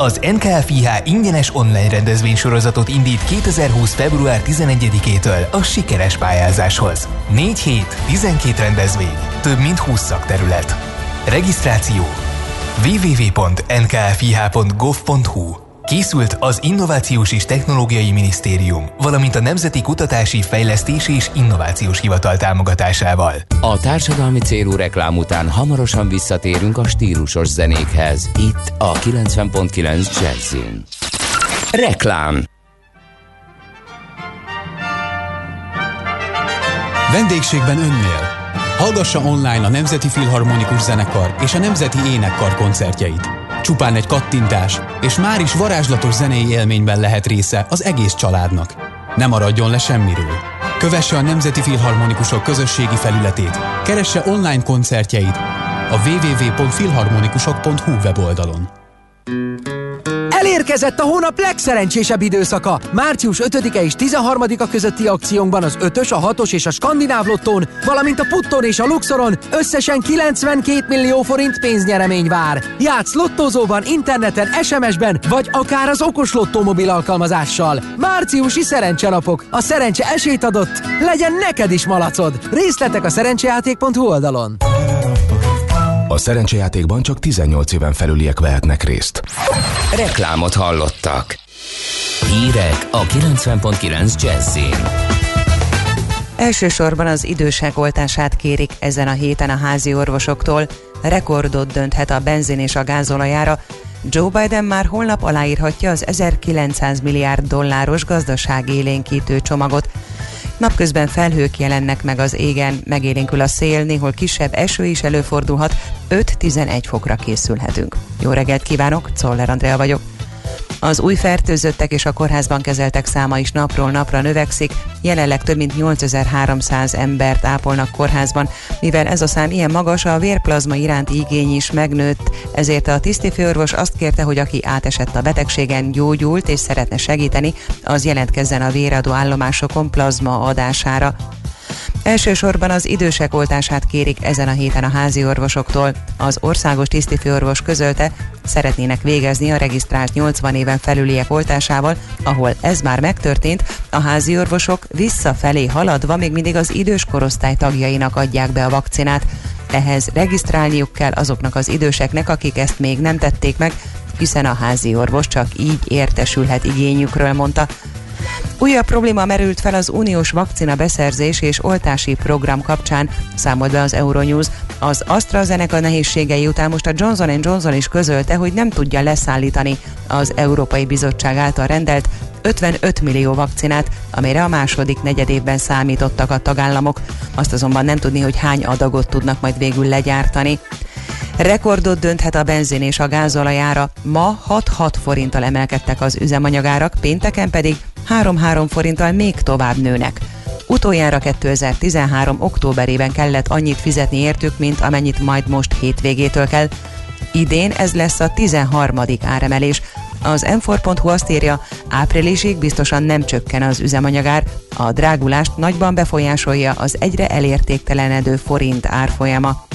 Az NKFIH ingyenes online rendezvénysorozatot indít 2020. február 11-től a sikeres pályázáshoz. 4 hét, 12 rendezvény, több mint 20 szakterület. Regisztráció www.nkfih.gov.hu Készült az Innovációs és Technológiai Minisztérium, valamint a Nemzeti Kutatási, Fejlesztési és Innovációs Hivatal támogatásával. A társadalmi célú reklám után hamarosan visszatérünk a stílusos zenékhez. Itt a 90.9 Jazzin. Reklám Vendégségben önnél. Hallgassa online a Nemzeti Filharmonikus Zenekar és a Nemzeti Énekkar koncertjeit. Csupán egy kattintás, és már is varázslatos zenei élményben lehet része az egész családnak. Ne maradjon le semmiről. Kövesse a Nemzeti Filharmonikusok közösségi felületét, keresse online koncertjeit a www.filharmonikusok.hu weboldalon. Elérkezett a hónap legszerencsésebb időszaka. Március 5-e és 13-a közötti akciónkban az 5-ös, a 6-os és a skandináv lottón, valamint a putton és a luxoron összesen 92 millió forint pénznyeremény vár. Játsz lottózóban, interneten, SMS-ben, vagy akár az okos lottó mobil alkalmazással. Márciusi szerencsenapok. A szerencse esélyt adott. Legyen neked is malacod. Részletek a szerencsejáték.hu oldalon. A szerencsejátékban csak 18 éven felüliek vehetnek részt. Reklámot hallottak. Hírek a 90.9 Jazzin. Elsősorban az idősek oltását kérik ezen a héten a házi orvosoktól. Rekordot dönthet a benzin és a gázolajára. Joe Biden már holnap aláírhatja az 1900 milliárd dolláros gazdaságélénkítő csomagot. Napközben felhők jelennek meg az égen, megélénkül a szél, néhol kisebb eső is előfordulhat, 5-11 fokra készülhetünk. Jó reggelt kívánok, Czoller Andrea vagyok. Az új fertőzöttek és a kórházban kezeltek száma is napról napra növekszik, jelenleg több mint 8300 embert ápolnak kórházban. Mivel ez a szám ilyen magas, a vérplazma iránti igény is megnőtt, ezért a tisztifőorvos azt kérte, hogy aki átesett a betegségen, gyógyult és szeretne segíteni, az jelentkezzen a véradó állomásokon plazma adására. Elsősorban az idősek oltását kérik ezen a héten a házi orvosoktól. Az országos tisztifőorvos közölte, szeretnének végezni a regisztrált 80 éven felüliek oltásával, ahol ez már megtörtént, a házi orvosok visszafelé haladva még mindig az idős korosztály tagjainak adják be a vakcinát. Ehhez regisztrálniuk kell azoknak az időseknek, akik ezt még nem tették meg, hiszen a házi orvos csak így értesülhet igényükről, mondta. Újabb probléma merült fel az uniós vakcina beszerzés és oltási program kapcsán, számolt be az Euronews. Az AstraZeneca nehézségei után most a Johnson Johnson is közölte, hogy nem tudja leszállítani az Európai Bizottság által rendelt 55 millió vakcinát, amire a második negyedévben számítottak a tagállamok. Azt azonban nem tudni, hogy hány adagot tudnak majd végül legyártani. Rekordot dönthet a benzin és a gázolajára. Ma 6-6 forinttal emelkedtek az üzemanyagárak, pénteken pedig 3-3 forinttal még tovább nőnek. Utoljára 2013. októberében kellett annyit fizetni értük, mint amennyit majd most hétvégétől kell. Idén ez lesz a 13. áremelés. Az m azt írja, áprilisig biztosan nem csökken az üzemanyagár, a drágulást nagyban befolyásolja az egyre elértéktelenedő forint árfolyama.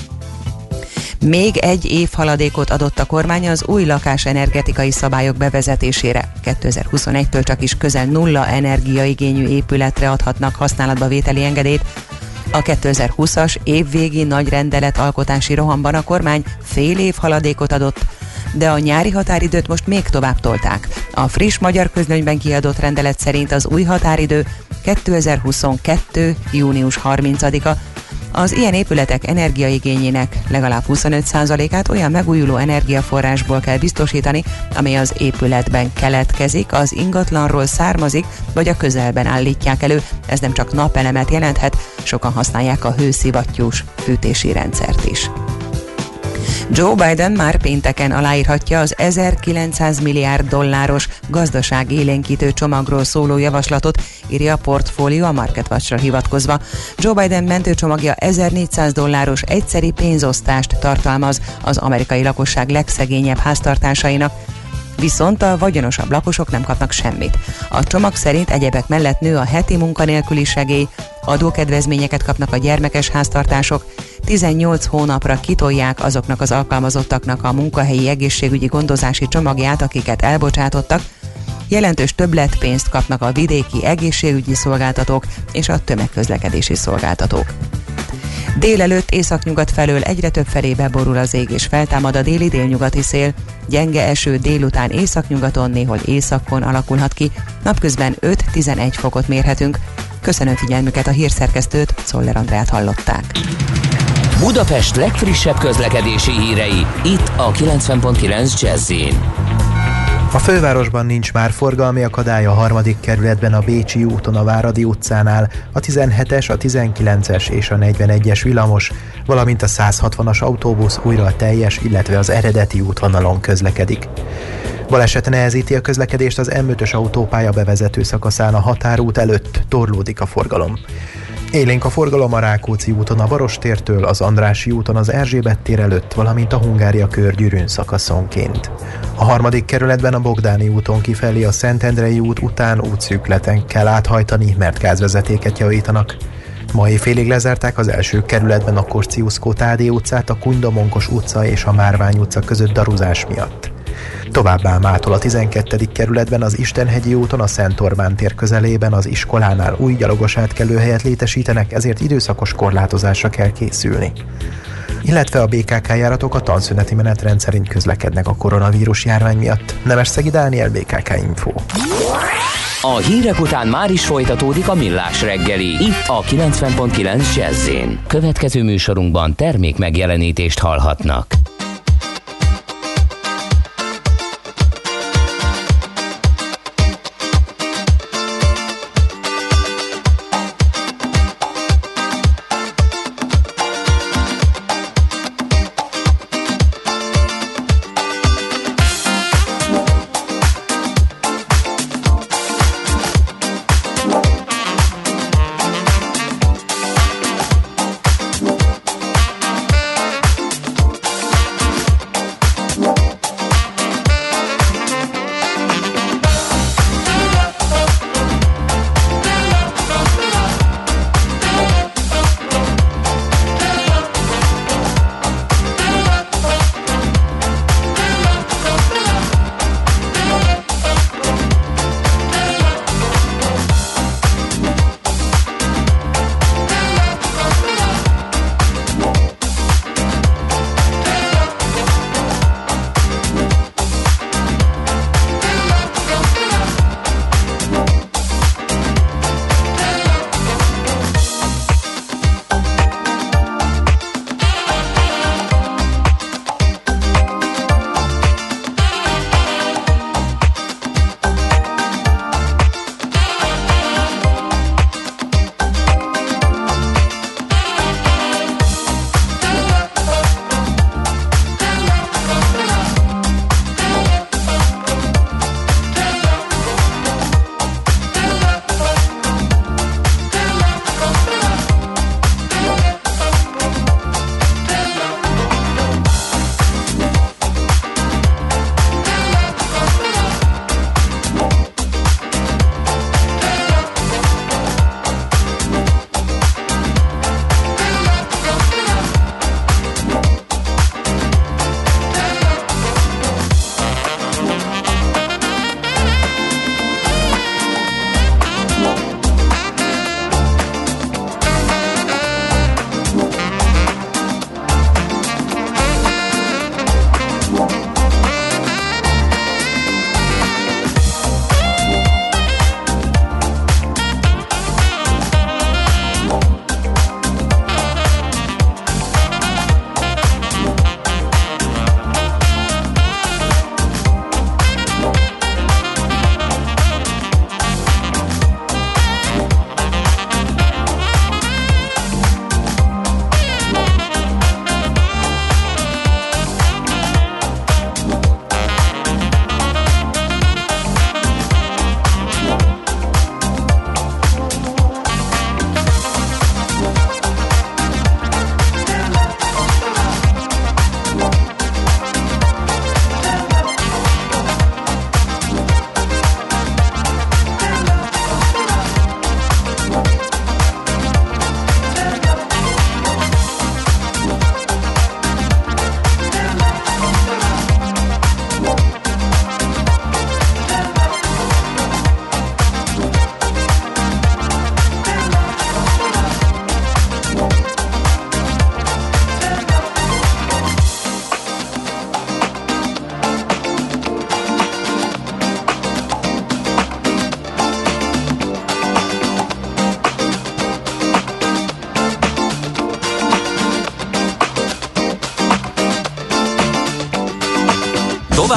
Még egy év haladékot adott a kormány az új lakásenergetikai szabályok bevezetésére. 2021-től csak is közel nulla energiaigényű épületre adhatnak használatba vételi engedélyt. A 2020-as évvégi nagy rendelet alkotási rohamban a kormány fél év haladékot adott, de a nyári határidőt most még tovább tolták. A friss magyar közlönyben kiadott rendelet szerint az új határidő 2022. június 30-a, az ilyen épületek energiaigényének legalább 25%-át olyan megújuló energiaforrásból kell biztosítani, amely az épületben keletkezik, az ingatlanról származik, vagy a közelben állítják elő. Ez nem csak napelemet jelenthet, sokan használják a hőszivattyús fűtési rendszert is. Joe Biden már pénteken aláírhatja az 1900 milliárd dolláros gazdaság élénkítő csomagról szóló javaslatot, írja a portfólió a MarketWatch-ra hivatkozva. Joe Biden mentőcsomagja 1400 dolláros egyszeri pénzosztást tartalmaz az amerikai lakosság legszegényebb háztartásainak, viszont a vagyonosabb lakosok nem kapnak semmit. A csomag szerint egyebek mellett nő a heti munkanélküli segély, adókedvezményeket kapnak a gyermekes háztartások, 18 hónapra kitolják azoknak az alkalmazottaknak a munkahelyi egészségügyi gondozási csomagját, akiket elbocsátottak, jelentős többletpénzt kapnak a vidéki egészségügyi szolgáltatók és a tömegközlekedési szolgáltatók. Délelőtt északnyugat felől egyre több felé beborul az ég és feltámad a déli délnyugati szél. Gyenge eső délután északnyugaton, néhol északon alakulhat ki, napközben 5-11 fokot mérhetünk. Köszönöm figyelmüket a hírszerkesztőt, Szoller Andrát hallották. Budapest legfrissebb közlekedési hírei, itt a 90.9 jazz a fővárosban nincs már forgalmi akadály a harmadik kerületben a Bécsi úton a Váradi utcánál, a 17-es, a 19-es és a 41-es villamos, valamint a 160-as autóbusz újra a teljes, illetve az eredeti útvonalon közlekedik. Baleset nehezíti a közlekedést az M5-ös autópálya bevezető szakaszán a határút előtt, torlódik a forgalom. Élénk a forgalom a Rákóczi úton a Barostértől, az Andrási úton az Erzsébet tér előtt, valamint a Hungária körgyűrűn szakaszonként. A harmadik kerületben a Bogdáni úton kifelé a Szentendrei út után útszűkleten kell áthajtani, mert gázvezetéket javítanak. Mai félig lezárták az első kerületben a Korciusz Kótádé utcát, a Kundomonkos utca és a Márvány utca között daruzás miatt. Továbbá mától a 12. kerületben az Istenhegyi úton a Szent Orbán tér közelében az iskolánál új gyalogos átkelőhelyet létesítenek, ezért időszakos korlátozásra kell készülni illetve a BKK járatok a tanszüneti menetrend szerint közlekednek a koronavírus járvány miatt. Nemes Szegi Dániel, BKK Info. A hírek után már is folytatódik a millás reggeli, itt a 90.9 jazz Következő műsorunkban termék megjelenítést hallhatnak.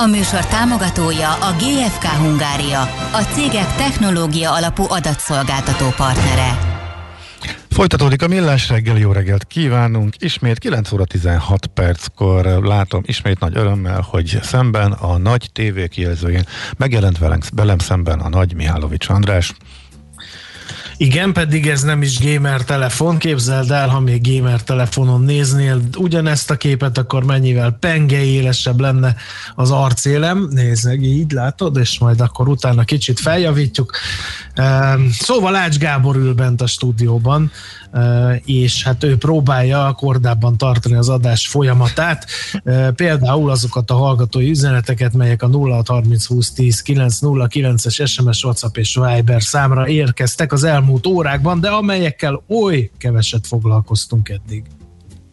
A műsor támogatója a GFK Hungária, a cégek technológia alapú adatszolgáltató partnere. Folytatódik a millás reggel, jó reggelt kívánunk. Ismét 9 óra 16 perckor látom ismét nagy örömmel, hogy szemben a nagy TV kijelzőjén megjelent velem, velem szemben a nagy Mihálovics András. Igen, pedig ez nem is gamer telefon. Képzeld el, ha még gamer telefonon néznél ugyanezt a képet, akkor mennyivel penge élesebb lenne az arcélem. Nézd meg, így látod, és majd akkor utána kicsit feljavítjuk. Ehm, szóval Ács Gábor ül bent a stúdióban és hát ő próbálja kordában tartani az adás folyamatát, például azokat a hallgatói üzeneteket, melyek a 0630 20 10 909-es SMS, WhatsApp és Viber számra érkeztek az elmúlt órákban, de amelyekkel oly keveset foglalkoztunk eddig.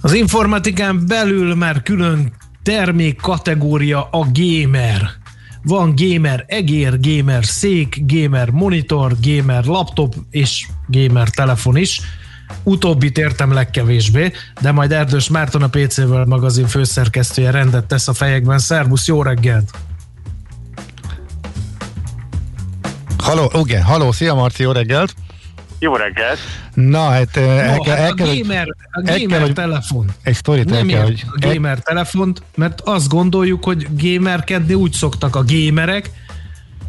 Az informatikán belül már külön termék kategória a gamer. Van gamer egér, gamer szék, gamer monitor, gamer laptop és gamer telefon is. Utóbbit értem legkevésbé, de majd Erdős Márton a PC World magazin főszerkesztője rendet tesz a fejekben. Szervusz, jó reggelt! Haló, igen, haló, szia Marci, jó reggelt! Jó reggelt! Na, hát no, el, kell, el, a kell, gamer, a gamer kell, telefon. Egy sztorit Nem el kell, hogy... a gamer el... telefont, mert azt gondoljuk, hogy gamerkedni úgy szoktak a gamerek,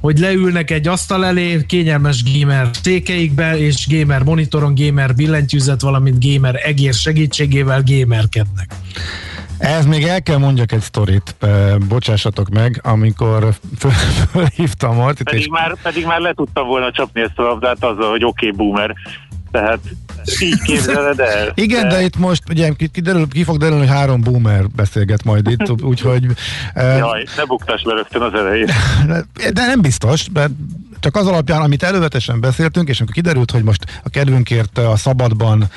hogy leülnek egy asztal elé, kényelmes gamer székeikbe, és gamer monitoron, gamer billentyűzet, valamint gamer egér segítségével gamerkednek. Ez még el kell mondjak egy sztorit, bocsássatok meg, amikor föl, fölhívtam Martit. Pedig, és... már, pedig már le tudtam volna csapni ezt a labdát azzal, hogy oké, okay, boomer. Tehát így képzeled el. Igen, de... de itt most ugye kiderül, ki fog derülni, hogy három boomer beszélget majd itt, úgyhogy... Jaj, ne buktass le rögtön az elején. De nem biztos, mert csak az alapján, amit elővetesen beszéltünk, és amikor kiderült, hogy most a kedvünkért a szabadban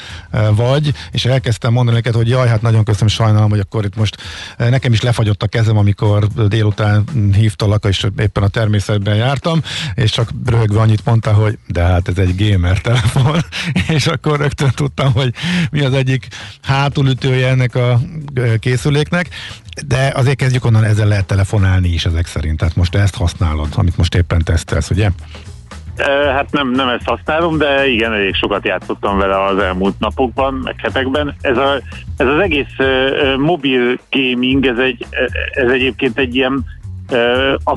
vagy, és elkezdtem mondani neked, hogy jaj, hát nagyon köszönöm, sajnálom, hogy akkor itt most nekem is lefagyott a kezem, amikor délután hívtalak, és éppen a természetben jártam, és csak röhögve annyit mondta, hogy de hát ez egy gamer telefon, és akkor rögtön tudtam, hogy mi az egyik hátulütője ennek a készüléknek, de azért kezdjük onnan, ezzel lehet telefonálni is ezek szerint. Tehát most ezt használod, amit most éppen tesztelsz, ugye? Hát nem, nem ezt használom, de igen, elég sokat játszottam vele az elmúlt napokban, meg hetekben. Ez, a, ez az egész mobil gaming, ez, egy, ez egyébként egy ilyen,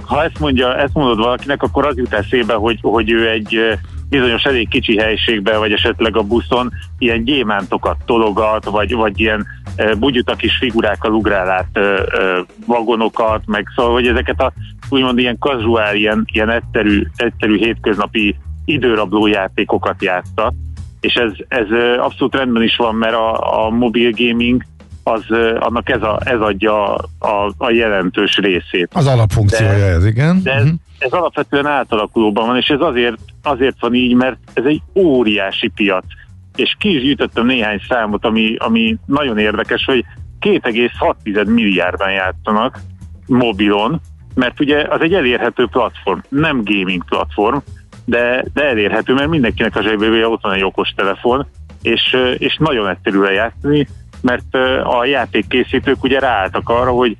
ha ezt mondja, ezt mondod valakinek, akkor az jut eszébe, hogy, hogy ő egy bizonyos elég kicsi helységben, vagy esetleg a buszon ilyen gyémántokat tologat, vagy, vagy ilyen bugyuta kis figurákkal ugrál át vagonokat, meg szóval, hogy ezeket a úgymond ilyen kazuál, ilyen, ilyen egyszerű, egyszerű hétköznapi időrabló játékokat játsza, és ez, ez abszolút rendben is van, mert a, a mobil gaming az, annak ez, a, ez adja a, a jelentős részét. Az alapfunkciója de, ez, igen. De ez, uh-huh. ez alapvetően átalakulóban van, és ez azért, azért van így, mert ez egy óriási piac és ki is gyűjtöttem néhány számot, ami, ami nagyon érdekes, hogy 2,6 milliárdban játszanak mobilon, mert ugye az egy elérhető platform, nem gaming platform, de, de elérhető, mert mindenkinek a zsebében ott van egy okos telefon, és, és nagyon egyszerű lejátszani, mert a játékkészítők ugye ráálltak arra, hogy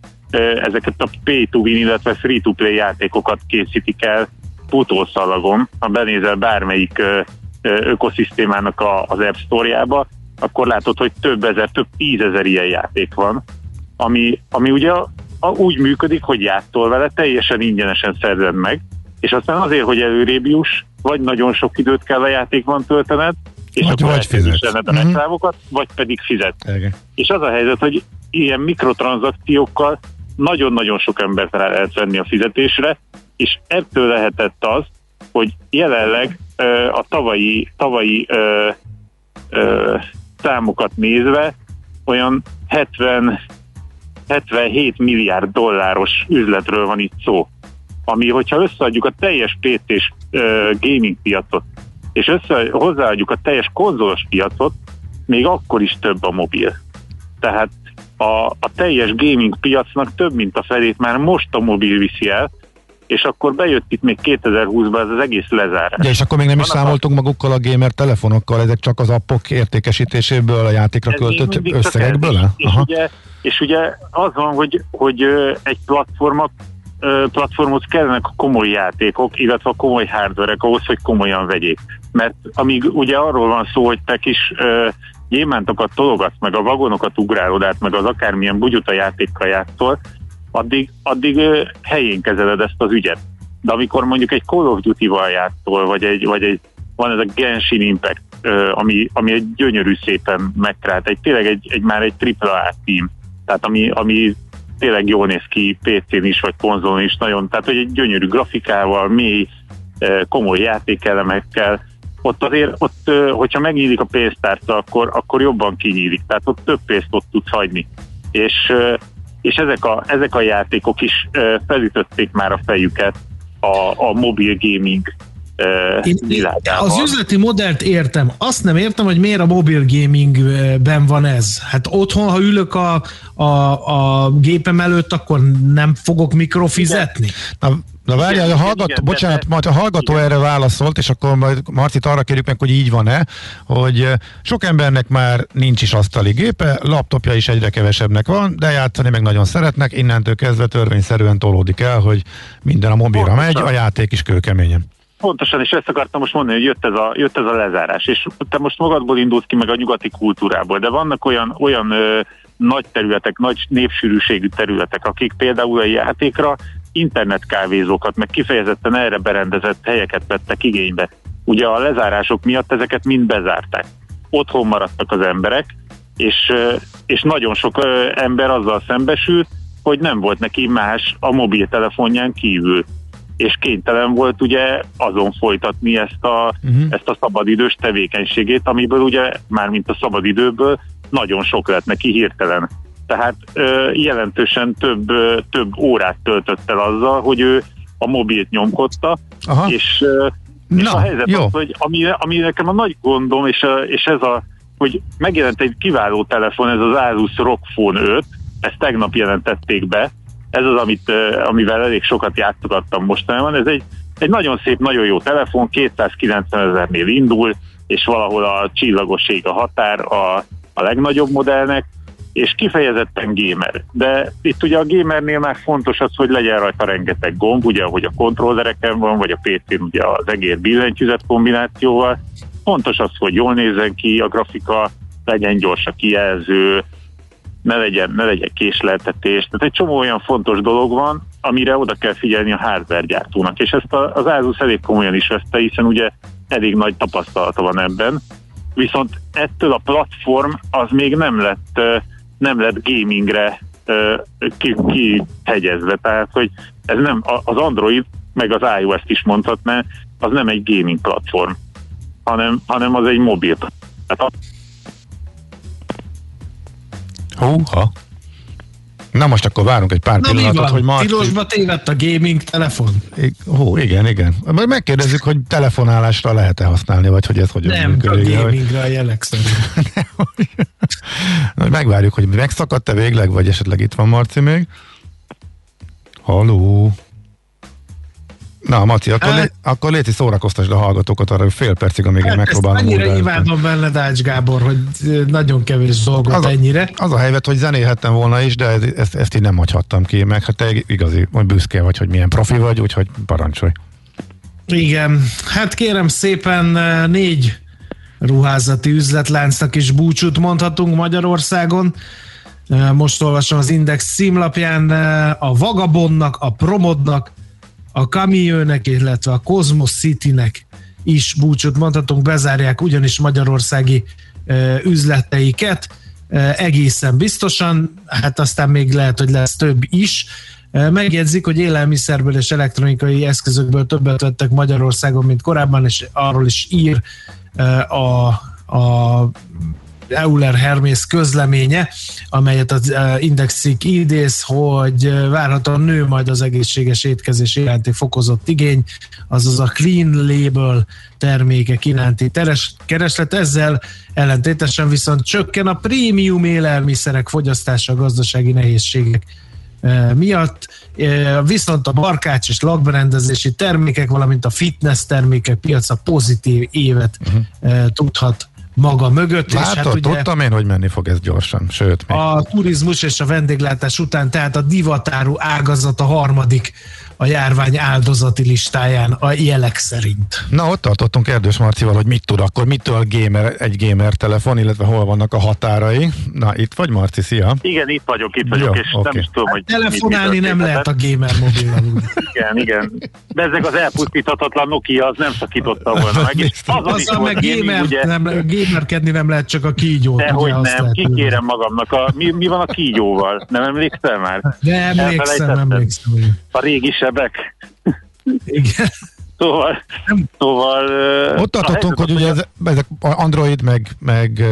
ezeket a pay to win, illetve free to play játékokat készítik el futószalagon. Ha benézel bármelyik ökoszisztémának az App Store-jába, akkor látod, hogy több ezer, több tízezer ilyen játék van, ami, ami ugye a, úgy működik, hogy játszol vele, teljesen ingyenesen szerzed meg, és aztán azért, hogy előrébb juss, vagy nagyon sok időt kell a játékban töltened, és Vagy- akkor fizetsz. a Mhm. reklámokat, vagy pedig fizet. Igen. És az a helyzet, hogy ilyen mikrotranszakciókkal nagyon-nagyon sok embert rá lehet venni a fizetésre, és ebből lehetett az, hogy jelenleg ö, a tavalyi, tavalyi ö, ö, számokat nézve olyan 70, 77 milliárd dolláros üzletről van itt szó. Ami, hogyha összeadjuk a teljes PC-s gaming piacot, és össze, hozzáadjuk a teljes konzolos piacot, még akkor is több a mobil. Tehát a, a teljes gaming piacnak több mint a felét már most a mobil viszi el, és akkor bejött itt még 2020-ban ez az egész lezárás. Ja, és akkor még nem is a- számoltunk magukkal a gamer telefonokkal, ezek csak az appok értékesítéséből, a játékra Ez költött összegekből? És Aha. ugye, és ugye az van, hogy, hogy egy platformot, ö, platformot kellenek a komoly játékok, illetve a komoly hardverek ahhoz, hogy komolyan vegyék. Mert amíg ugye arról van szó, hogy te kis ö, gyémántokat tologatsz, meg a vagonokat ugrálod át, meg az akármilyen bugyuta játékkal játszol, addig, addig ö, helyén kezeled ezt az ügyet. De amikor mondjuk egy Call of Duty-val játszol, vagy egy, vagy egy van ez a Genshin Impact, ö, ami, ami egy gyönyörű szépen megkrált, egy, tényleg egy, egy már egy AAA team, tehát ami, ami tényleg jól néz ki PC-n is, vagy konzolon is nagyon, tehát hogy egy gyönyörű grafikával, mély, komoly játékelemekkel, ott azért, ott, hogyha megnyílik a pénztárca, akkor, akkor jobban kinyílik, tehát ott több pénzt ott tudsz hagyni. És, és ezek, a, ezek a játékok is felütötték már a fejüket a, a mobil gaming Én, világában. az üzleti modellt értem. Azt nem értem, hogy miért a mobil gamingben van ez. Hát otthon, ha ülök a, a, a gépem előtt, akkor nem fogok mikrofizetni. Na, na várjál, Igen, a hallgató, igen, bocsánat, de- majd a hallgató igen. erre válaszolt, és akkor majd Marcit arra kérjük meg, hogy így van-e, hogy sok embernek már nincs is asztali gépe, laptopja is egyre kevesebbnek van, de játszani meg nagyon szeretnek, innentől kezdve törvényszerűen tolódik el, hogy minden a mobilra megy, Pontosan. a játék is kőkeményen. Pontosan, és ezt akartam most mondani, hogy jött ez a, jött ez a lezárás, és te most magadból indulsz ki, meg a nyugati kultúrából, de vannak olyan, olyan ö, nagy területek, nagy népsűrűségű területek, akik például a játékra internetkávézókat, meg kifejezetten erre berendezett helyeket vettek igénybe. Ugye a lezárások miatt ezeket mind bezárták. Otthon maradtak az emberek, és, és nagyon sok ember azzal szembesült, hogy nem volt neki más a mobiltelefonján kívül és kénytelen volt ugye azon folytatni ezt a, uh-huh. ezt a szabadidős tevékenységét, amiből ugye már mint a szabadidőből nagyon sok lett neki hirtelen. Tehát jelentősen több, több órát töltött el azzal, hogy ő a mobilt nyomkodta, Aha. és, és Na, a helyzet jó. az, hogy ami, ami nekem a nagy gondom, és, a, és ez a, hogy megjelent egy kiváló telefon, ez az Asus ROG Phone 5, ezt tegnap jelentették be, ez az, amit, amivel elég sokat játszogattam mostanában. Ez egy, egy nagyon szép, nagyon jó telefon, 290 ezernél indul, és valahol a csillagoség a határ a, a legnagyobb modellnek, és kifejezetten gamer. De itt ugye a gamernél már fontos az, hogy legyen rajta rengeteg gomb, ugye ahogy a kontrollereken van, vagy a PC-n ugye az egér billentyűzet kombinációval. Fontos az, hogy jól nézzen ki a grafika, legyen gyors a kijelző, ne legyen, ne legyen késleltetés. Tehát egy csomó olyan fontos dolog van, amire oda kell figyelni a hardware gyártónak. És ezt a, az Asus elég komolyan is veszte, hiszen ugye elég nagy tapasztalata van ebben. Viszont ettől a platform az még nem lett, ö, nem lett gamingre ö, ki- kihegyezve. Tehát, hogy ez nem, az Android, meg az iOS-t is mondhatná, az nem egy gaming platform, hanem, hanem az egy mobil. Tehát Húha. Na most akkor várunk egy pár Na pillanatot, hogy Marci... Tilosba tévedt a gaming telefon? Hú, igen, igen. Majd megkérdezzük, hogy telefonálásra lehet-e használni, vagy hogy ez hogyan Nem, működik. hogy- gamingre a jelek szerint. Hogy megvárjuk, hogy megszakadt-e végleg, vagy esetleg itt van Marci még. Haló. Na, Maci, akkor, Hát- lé, akkor léci szórakoztasd a hallgatókat arra, hogy fél percig, amíg én Hát ezt megpróbálom annyira újra- imádom benne Dács Gábor, hogy nagyon kevés dolgot az a, ennyire. Az a helyzet, hogy zenélhettem volna is, de ez- ezt, ezt így nem hagyhattam ki, meg hát te igazi, hogy büszke vagy, hogy milyen profi vagy, úgyhogy parancsolj. Igen, hát kérem szépen négy ruházati üzletláncnak is búcsút mondhatunk Magyarországon. Most olvasom az Index címlapján a Vagabondnak, a Promodnak, a Camieux-nek, illetve a Cosmos City-nek is búcsút mondhatunk, bezárják ugyanis magyarországi üzleteiket egészen biztosan, hát aztán még lehet, hogy lesz több is. Megjegyzik, hogy élelmiszerből és elektronikai eszközökből többet vettek Magyarországon, mint korábban, és arról is ír a, a Euler Hermész közleménye, amelyet az Indexik idéz, hogy várhatóan nő majd az egészséges étkezés iránti fokozott igény, azaz a clean label termékek iránti kereslet. Ezzel ellentétesen viszont csökken a prémium élelmiszerek fogyasztása a gazdasági nehézségek miatt, viszont a barkács és lakberendezési termékek, valamint a fitness termékek piaca pozitív évet uh-huh. tudhat maga mögött. Látod, és hát ugye tudtam én, hogy menni fog ez gyorsan, sőt. Még. A turizmus és a vendéglátás után, tehát a divatáru ágazat a harmadik a járvány áldozati listáján a jelek szerint. Na, ott tartottunk Erdős Marcival, hogy mit tud akkor, mitől gamer, egy gamer telefon, illetve hol vannak a határai. Na, itt vagy Marci, szia! Igen, itt vagyok, itt vagyok, Jó, és okay. nem is tudom, hogy... Hát telefonálni nem lehet a gamer mobil Igen, igen. De ezek az elpusztíthatatlan Nokia, az nem szakította volna meg. És azon az is meg gamer, ugye... nem, gamerkedni nem lehet csak a kígyót. Dehogy nem, kikérem magamnak. A, mi, mi van a kígyóval? Nem emlékszel már? De emlékszem, emlékszem. A régi sebek. Igen. Szóval, szóval ott tartottunk, hogy ugye ez, ezek Android meg, meg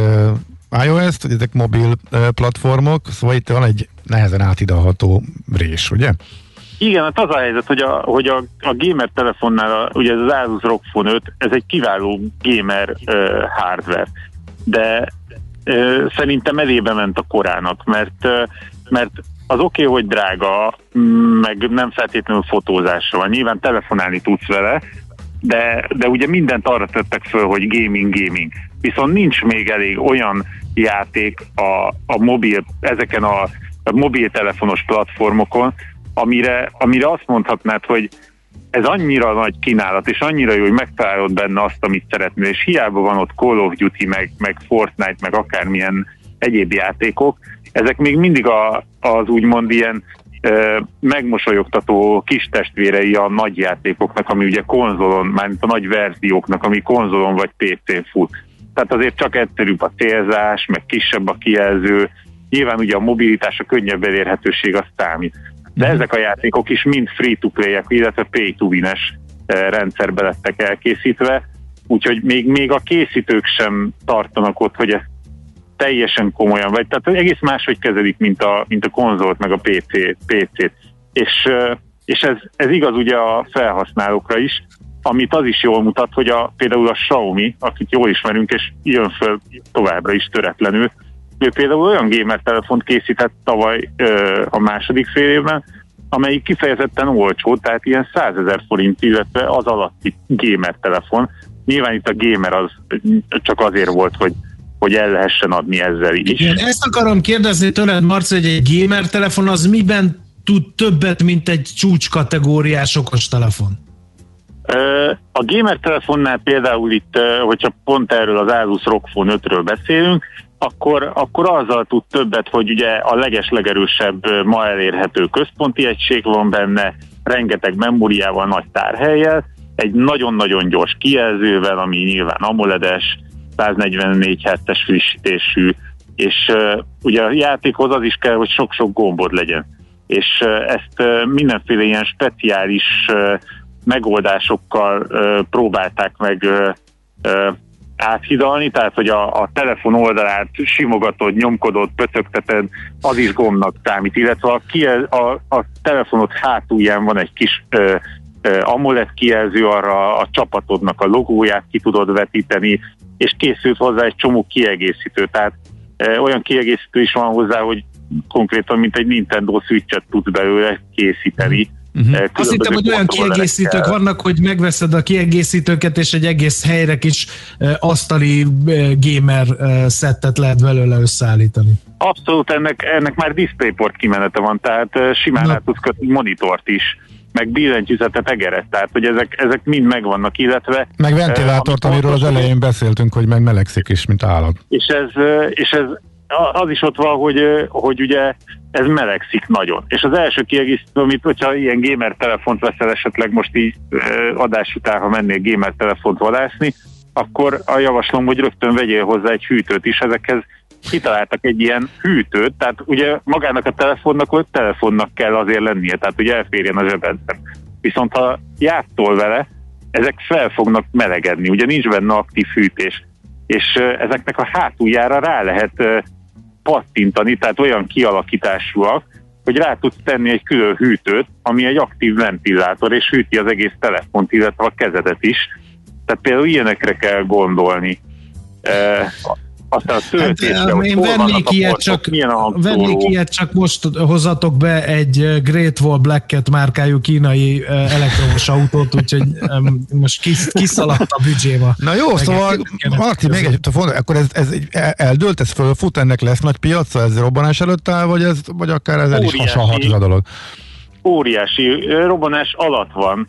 iOS, hogy ezek mobil platformok, szóval itt van egy nehezen átidalható rés, ugye? Igen, hát az a helyzet, hogy a, hogy a, a gamer telefonnál, a, ugye ez az Asus ROG Phone 5, ez egy kiváló gamer uh, hardware, de uh, szerintem elébe ment a korának, mert, uh, mert az oké, okay, hogy drága, meg nem feltétlenül fotózásra van. Nyilván telefonálni tudsz vele, de, de ugye mindent arra tettek föl, hogy gaming, gaming. Viszont nincs még elég olyan játék a, a mobil, ezeken a, a mobiltelefonos platformokon, amire, amire azt mondhatnád, hogy ez annyira nagy kínálat, és annyira jó, hogy megtalálod benne azt, amit szeretnél, és hiába van ott Call of Duty, meg, meg Fortnite, meg akármilyen egyéb játékok, ezek még mindig a, az úgymond ilyen megmosolyogtató kis testvérei a nagy játékoknak, ami ugye konzolon, mármint a nagy verzióknak, ami konzolon vagy PC-n fut. Tehát azért csak egyszerűbb a célzás, meg kisebb a kijelző, nyilván ugye a mobilitás, a könnyebb elérhetőség az számít. De mhm. ezek a játékok is mind free-to-play-ek, illetve pay-to-win-es rendszerbe lettek elkészítve, úgyhogy még, még a készítők sem tartanak ott, hogy ezt teljesen komolyan, vagy tehát egész máshogy kezelik, mint a, mint a konzolt, meg a PC, PC-t. És, és ez, ez igaz ugye a felhasználókra is, amit az is jól mutat, hogy a, például a Xiaomi, akit jól ismerünk, és jön föl továbbra is töretlenül, ő például olyan gamer telefont készített tavaly ö, a második fél évben, amelyik kifejezetten olcsó, tehát ilyen 100 ezer forint, illetve az alatti gamer telefon. Nyilván itt a gamer az csak azért volt, hogy hogy el lehessen adni ezzel is. Igen, ezt akarom kérdezni tőled, Marci, hogy egy gamer telefon az miben tud többet, mint egy csúcskategóriás okostelefon? A gamer telefonnál például itt, hogyha pont erről az Asus ROG Phone 5-ről beszélünk, akkor, akkor azzal tud többet, hogy ugye a leges-legerősebb ma elérhető központi egység van benne, rengeteg memóriával, nagy tárhelyel, egy nagyon-nagyon gyors kijelzővel, ami nyilván AMOLED-es, 144 hertes frissítésű, és uh, ugye a játékhoz az is kell, hogy sok-sok gombod legyen. És uh, ezt uh, mindenféle ilyen speciális uh, megoldásokkal uh, próbálták meg uh, uh, áthidalni, tehát hogy a, a telefon oldalát simogatod, nyomkodod, pöcögteted, az is gombnak számít, illetve a, a, a telefonod hátulján van egy kis uh, AMOLED kijelző, arra a csapatodnak a logóját ki tudod vetíteni, és készült hozzá egy csomó kiegészítő, tehát olyan kiegészítő is van hozzá, hogy konkrétan, mint egy Nintendo Switch-et tudsz belőle készíteni. Uh-huh. Azt hittem, hogy olyan kiegészítők vannak, hogy megveszed a kiegészítőket, és egy egész helyre kis asztali gamer szettet lehet belőle összeállítani. Abszolút, ennek, ennek már DisplayPort kimenete van, tehát simán át tudsz kötni monitort is meg billentyűzetet egeret, tehát hogy ezek, ezek mind megvannak, illetve... Meg ventilátort, uh, amiről az elején beszéltünk, hogy meg melegszik is, mint állat. És ez, és ez az is ott van, hogy, hogy ugye ez melegszik nagyon. És az első kiegészítő, amit, hogyha ilyen gamer telefont veszel esetleg most így adás után, ha mennél gamer telefont vadászni, akkor a javaslom, hogy rögtön vegyél hozzá egy hűtőt is, ezekhez kitaláltak egy ilyen hűtőt, tehát ugye magának a telefonnak, hogy telefonnak kell azért lennie, tehát hogy elférjen a zsebedben. Viszont ha játszol vele, ezek fel fognak melegedni, ugye nincs benne aktív hűtés, és ezeknek a hátuljára rá lehet pattintani, tehát olyan kialakításúak, hogy rá tudsz tenni egy külön hűtőt, ami egy aktív ventilátor, és hűti az egész telefont, illetve a kezedet is. Tehát például ilyenekre kell gondolni. Aztán a töltésre, hát, én vennék ilyet, csak, vennék ilyet, csak most hozatok be egy Great Wall Black-et márkájú kínai elektromos autót, úgyhogy most kis, kiszaladt a büdzséma. Na jó, szóval Marti, még egy, akkor ez, ez eldőlt, ez fölfut, ennek lesz nagy piaca, ez robbanás előtt áll, vagy, ez, vagy akár ezzel is hasonlhat ez a dolog? Óriási robbanás alatt van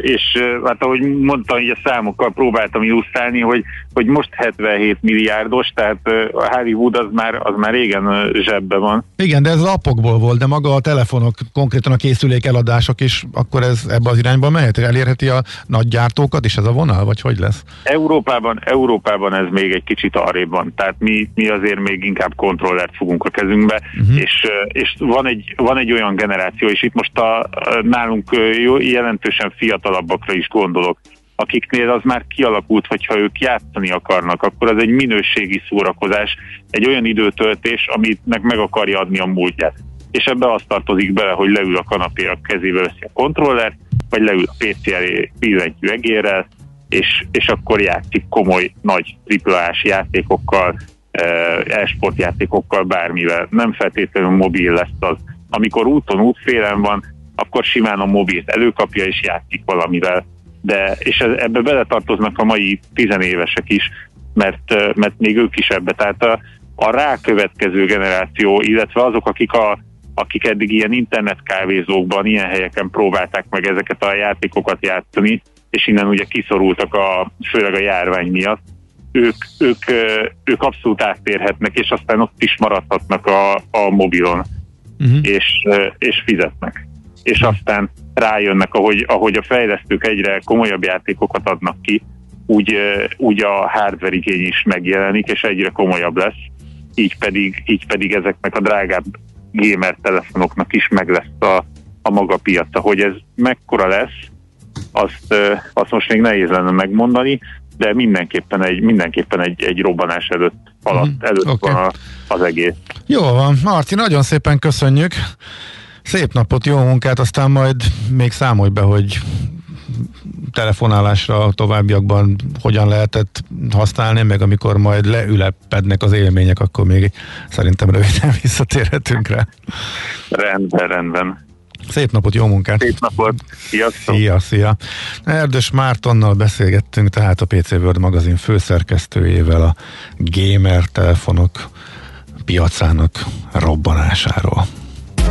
és hát ahogy mondtam, hogy a számokkal próbáltam illusztrálni, hogy, hogy most 77 milliárdos, tehát a Hollywood az már, az már régen zsebbe van. Igen, de ez az appokból volt, de maga a telefonok, konkrétan a készülék eladások is, akkor ez ebbe az irányba mehet? Elérheti a nagy gyártókat is ez a vonal, vagy hogy lesz? Európában, Európában ez még egy kicsit arrébb van, tehát mi, mi azért még inkább kontrollert fogunk a kezünkbe, uh-huh. és, és van, egy, van egy olyan generáció, és itt most a, nálunk jelentős jelentősen fiatalabbakra is gondolok, akiknél az már kialakult, hogyha ők játszani akarnak, akkor az egy minőségi szórakozás, egy olyan időtöltés, aminek meg akarja adni a múltját. És ebbe az tartozik bele, hogy leül a kanapé a kezével veszi a kontroller, vagy leül a PC elé billentyű egérrel, és, és akkor játszik komoly, nagy triplás játékokkal, e-sport játékokkal, bármivel. Nem feltétlenül mobil lesz az. Amikor úton, útfélen van, akkor simán a mobilt előkapja és játszik valamivel. De, és ebbe beletartoznak a mai tizenévesek is, mert, mert még ők is ebbe. Tehát a, a rákövetkező generáció, illetve azok, akik, a, akik eddig ilyen internetkávézókban, ilyen helyeken próbálták meg ezeket a játékokat játszani, és innen ugye kiszorultak a, főleg a járvány miatt, ők, ők, ők abszolút áttérhetnek, és aztán ott is maradhatnak a, a mobilon, uh-huh. és, és fizetnek és aztán rájönnek, ahogy, ahogy a fejlesztők egyre komolyabb játékokat adnak ki, úgy, úgy a hardware igény is megjelenik, és egyre komolyabb lesz, így pedig, így pedig ezeknek a drágább gamer telefonoknak is meg lesz a, a maga piaca. Hogy ez mekkora lesz, azt, azt most még nehéz lenne megmondani, de mindenképpen egy, mindenképpen egy, egy robbanás előtt, alatt, mm, előtt okay. van az egész. Jó van, Marti, nagyon szépen köszönjük. Szép napot, jó munkát, aztán majd még számolj be, hogy telefonálásra a továbbiakban hogyan lehetett használni, meg amikor majd leülepednek az élmények, akkor még szerintem röviden visszatérhetünk rá. Rendben, rendben. Szép napot, jó munkát! Szép napot! Sziasztok! Szia, szia! Erdős Mártonnal beszélgettünk, tehát a PC World magazin főszerkesztőjével a gamer telefonok piacának robbanásáról.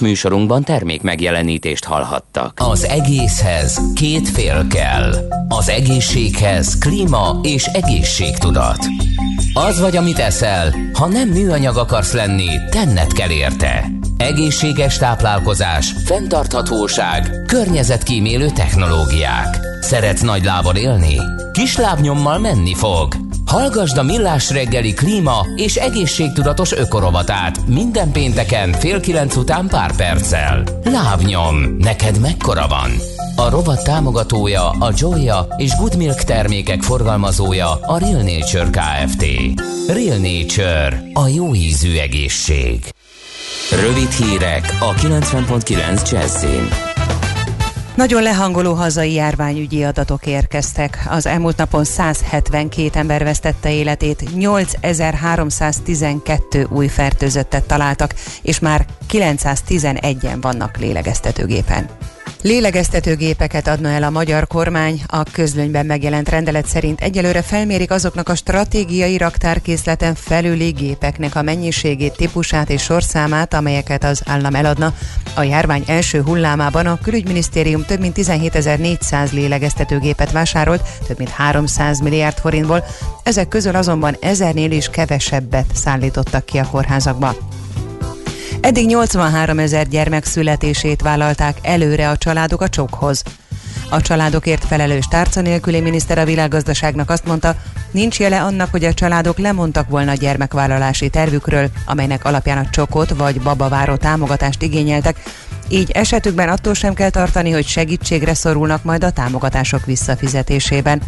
Műsorunkban termék megjelenítést hallhattak. Az egészhez két fél kell. Az egészséghez klíma és egészségtudat. Az vagy, amit eszel, ha nem műanyag akarsz lenni, tenned kell érte. Egészséges táplálkozás, fenntarthatóság, környezetkímélő technológiák. Szeretsz nagy lábon élni? Kis lábnyommal menni fog. Hallgasd a Millás reggeli klíma és egészségtudatos ökorovatát minden pénteken fél kilenc után pár perccel. Lábnyom, neked mekkora van? A rovat támogatója a Joya és Good Milk termékek forgalmazója a Real Nature Kft. Real Nature, a jó ízű egészség. Rövid hírek a 90.9 Jazzin. Nagyon lehangoló hazai járványügyi adatok érkeztek. Az elmúlt napon 172 ember vesztette életét, 8312 új fertőzöttet találtak, és már 911-en vannak lélegeztetőgépen. Lélegeztetőgépeket adna el a magyar kormány. A közlönyben megjelent rendelet szerint egyelőre felmérik azoknak a stratégiai raktárkészleten felüli gépeknek a mennyiségét, típusát és sorszámát, amelyeket az állam eladna. A járvány első hullámában a külügyminisztérium több mint 17.400 lélegeztetőgépet vásárolt, több mint 300 milliárd forintból. Ezek közül azonban ezernél is kevesebbet szállítottak ki a kórházakba. Eddig 83 ezer gyermek születését vállalták előre a családok a csokhoz. A családokért felelős tárca nélküli miniszter a világgazdaságnak azt mondta, nincs jele annak, hogy a családok lemondtak volna a gyermekvállalási tervükről, amelynek alapján a csokot vagy babaváró támogatást igényeltek, így esetükben attól sem kell tartani, hogy segítségre szorulnak majd a támogatások visszafizetésében.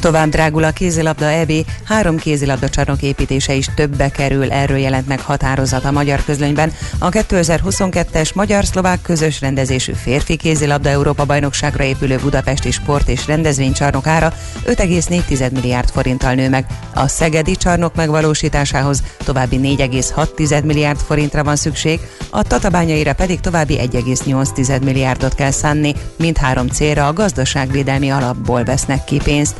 Tovább drágul a kézilabda EB, három kézilabda csarnok építése is többe kerül, erről jelent meg határozat a magyar közlönyben. A 2022-es magyar-szlovák közös rendezésű férfi kézilabda Európa bajnokságra épülő Budapesti Sport és Rendezvénycsarnok ára 5,4 milliárd forinttal nő meg. A Szegedi csarnok megvalósításához további 4,6 milliárd forintra van szükség, a tatabányaira pedig további 1,8 milliárdot kell szánni, mindhárom célra a gazdaságvédelmi alapból vesznek ki pénzt.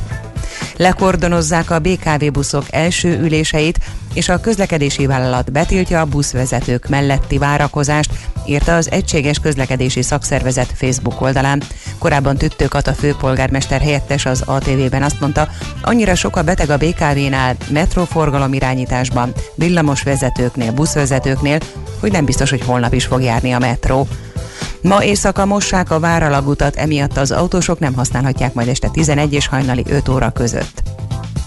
Lekordonozzák a BKV buszok első üléseit, és a közlekedési vállalat betiltja a buszvezetők melletti várakozást, írta az Egységes Közlekedési Szakszervezet Facebook oldalán. Korábban Tüttők a főpolgármester helyettes az ATV-ben azt mondta, annyira sok a beteg a BKV-nál, metróforgalom irányításban, villamos vezetőknél, buszvezetőknél, hogy nem biztos, hogy holnap is fog járni a metró. Ma éjszaka mossák a váralagutat, emiatt az autósok nem használhatják majd este 11 és hajnali 5 óra között.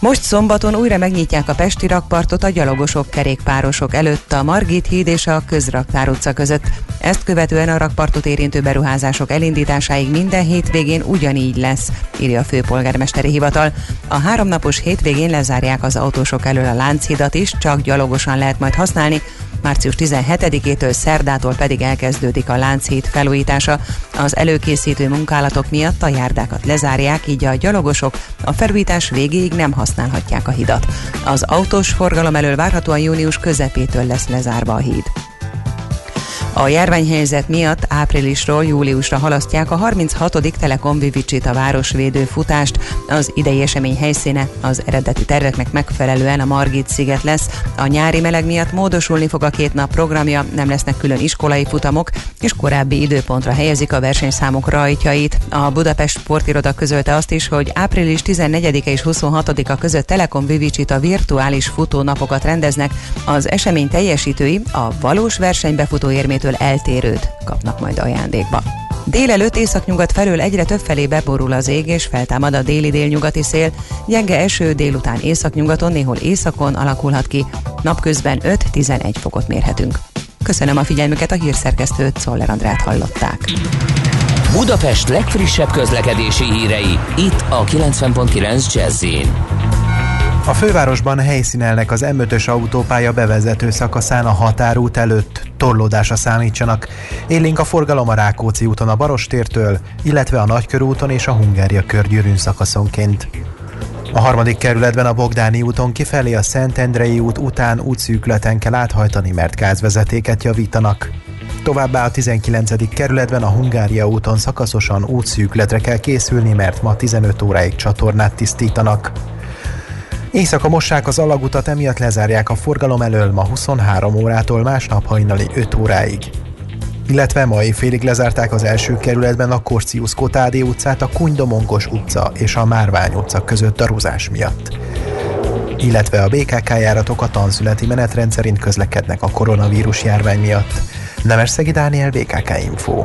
Most szombaton újra megnyitják a Pesti rakpartot a gyalogosok kerékpárosok előtt a Margit híd és a Közraktár utca között. Ezt követően a rakpartot érintő beruházások elindításáig minden hétvégén ugyanígy lesz, írja a főpolgármesteri hivatal. A háromnapos hétvégén lezárják az autósok elől a Lánchidat is, csak gyalogosan lehet majd használni, március 17-től szerdától pedig elkezdődik a Lánchíd felújítása. Az előkészítő munkálatok miatt a járdákat lezárják, így a gyalogosok a felújítás végéig nem használhatják a hidat. Az autós forgalom elől várhatóan június közepétől lesz lezárva a híd. A járványhelyzet miatt áprilisról júliusra halasztják a 36. Telekom Vivicita városvédő futást. Az idei esemény helyszíne az eredeti terveknek megfelelően a Margit sziget lesz. A nyári meleg miatt módosulni fog a két nap programja, nem lesznek külön iskolai futamok, és korábbi időpontra helyezik a versenyszámok rajtjait. A Budapest sportiroda közölte azt is, hogy április 14-e és 26-a között Telekom Vivicita virtuális futónapokat rendeznek. Az esemény teljesítői a valós versenybefutó érmét eredményétől eltérőt kapnak majd ajándékba. Délelőtt északnyugat felől egyre több felé beborul az ég, és feltámad a déli-délnyugati szél. Gyenge eső délután északnyugaton, néhol északon alakulhat ki. Napközben 5-11 fokot mérhetünk. Köszönöm a figyelmüket, a hírszerkesztőt Szoller Andrát hallották. Budapest legfrissebb közlekedési hírei, itt a 90.9 jazz a fővárosban helyszínelnek az M5-ös autópálya bevezető szakaszán a határút előtt. Torlódásra számítsanak. Élénk a forgalom a Rákóczi úton a Barostértől, illetve a Nagykörúton és a Hungária körgyűrűn szakaszonként. A harmadik kerületben a Bogdáni úton kifelé a Szentendrei út után útszűkületen kell áthajtani, mert gázvezetéket javítanak. Továbbá a 19. kerületben a Hungária úton szakaszosan útszűkületre kell készülni, mert ma 15 óráig csatornát tisztítanak. Éjszaka mossák az alagutat, emiatt lezárják a forgalom elől ma 23 órától másnap hajnali 5 óráig. Illetve mai félig lezárták az első kerületben a Korcius Kotádi utcát, a Kunydomongos utca és a Márvány utca között darúzás miatt. Illetve a BKK járatok a tanszületi menetrend szerint közlekednek a koronavírus járvány miatt. Nemes Dániel, BKK Info.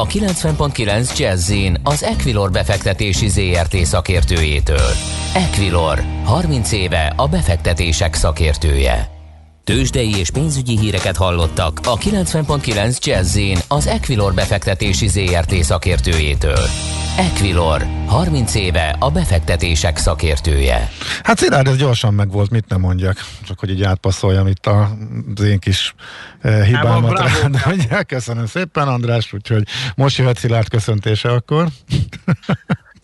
A 90.9 jazz az Equilor befektetési ZRT szakértőjétől. Equilor, 30 éve a befektetések szakértője. Tőzsdei és pénzügyi híreket hallottak a 90.9 jazz az Equilor befektetési ZRT szakértőjétől. Equilor, 30 éve a befektetések szakértője. Hát Szilárd, ez gyorsan meg volt, mit nem mondjak, csak hogy így átpasszoljam itt az én kis eh, hibámat. Rád, köszönöm szépen, András, úgyhogy most jöhet Szilárd köszöntése akkor.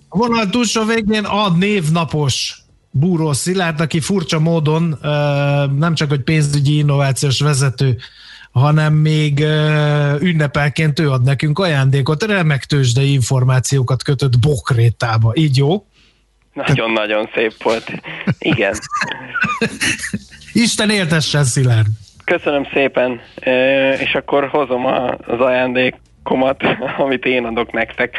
a vonal túlsó végén a névnapos Búró Szilárd, aki furcsa módon eh, nem csak hogy pénzügyi innovációs vezető, hanem még ünnepelként ő ad nekünk ajándékot, remek tőzsdei információkat kötött bokrétába. Így jó? Nagyon-nagyon szép volt. Igen. Isten éltessen, Szilárd! Köszönöm szépen, és akkor hozom az ajándékomat, amit én adok nektek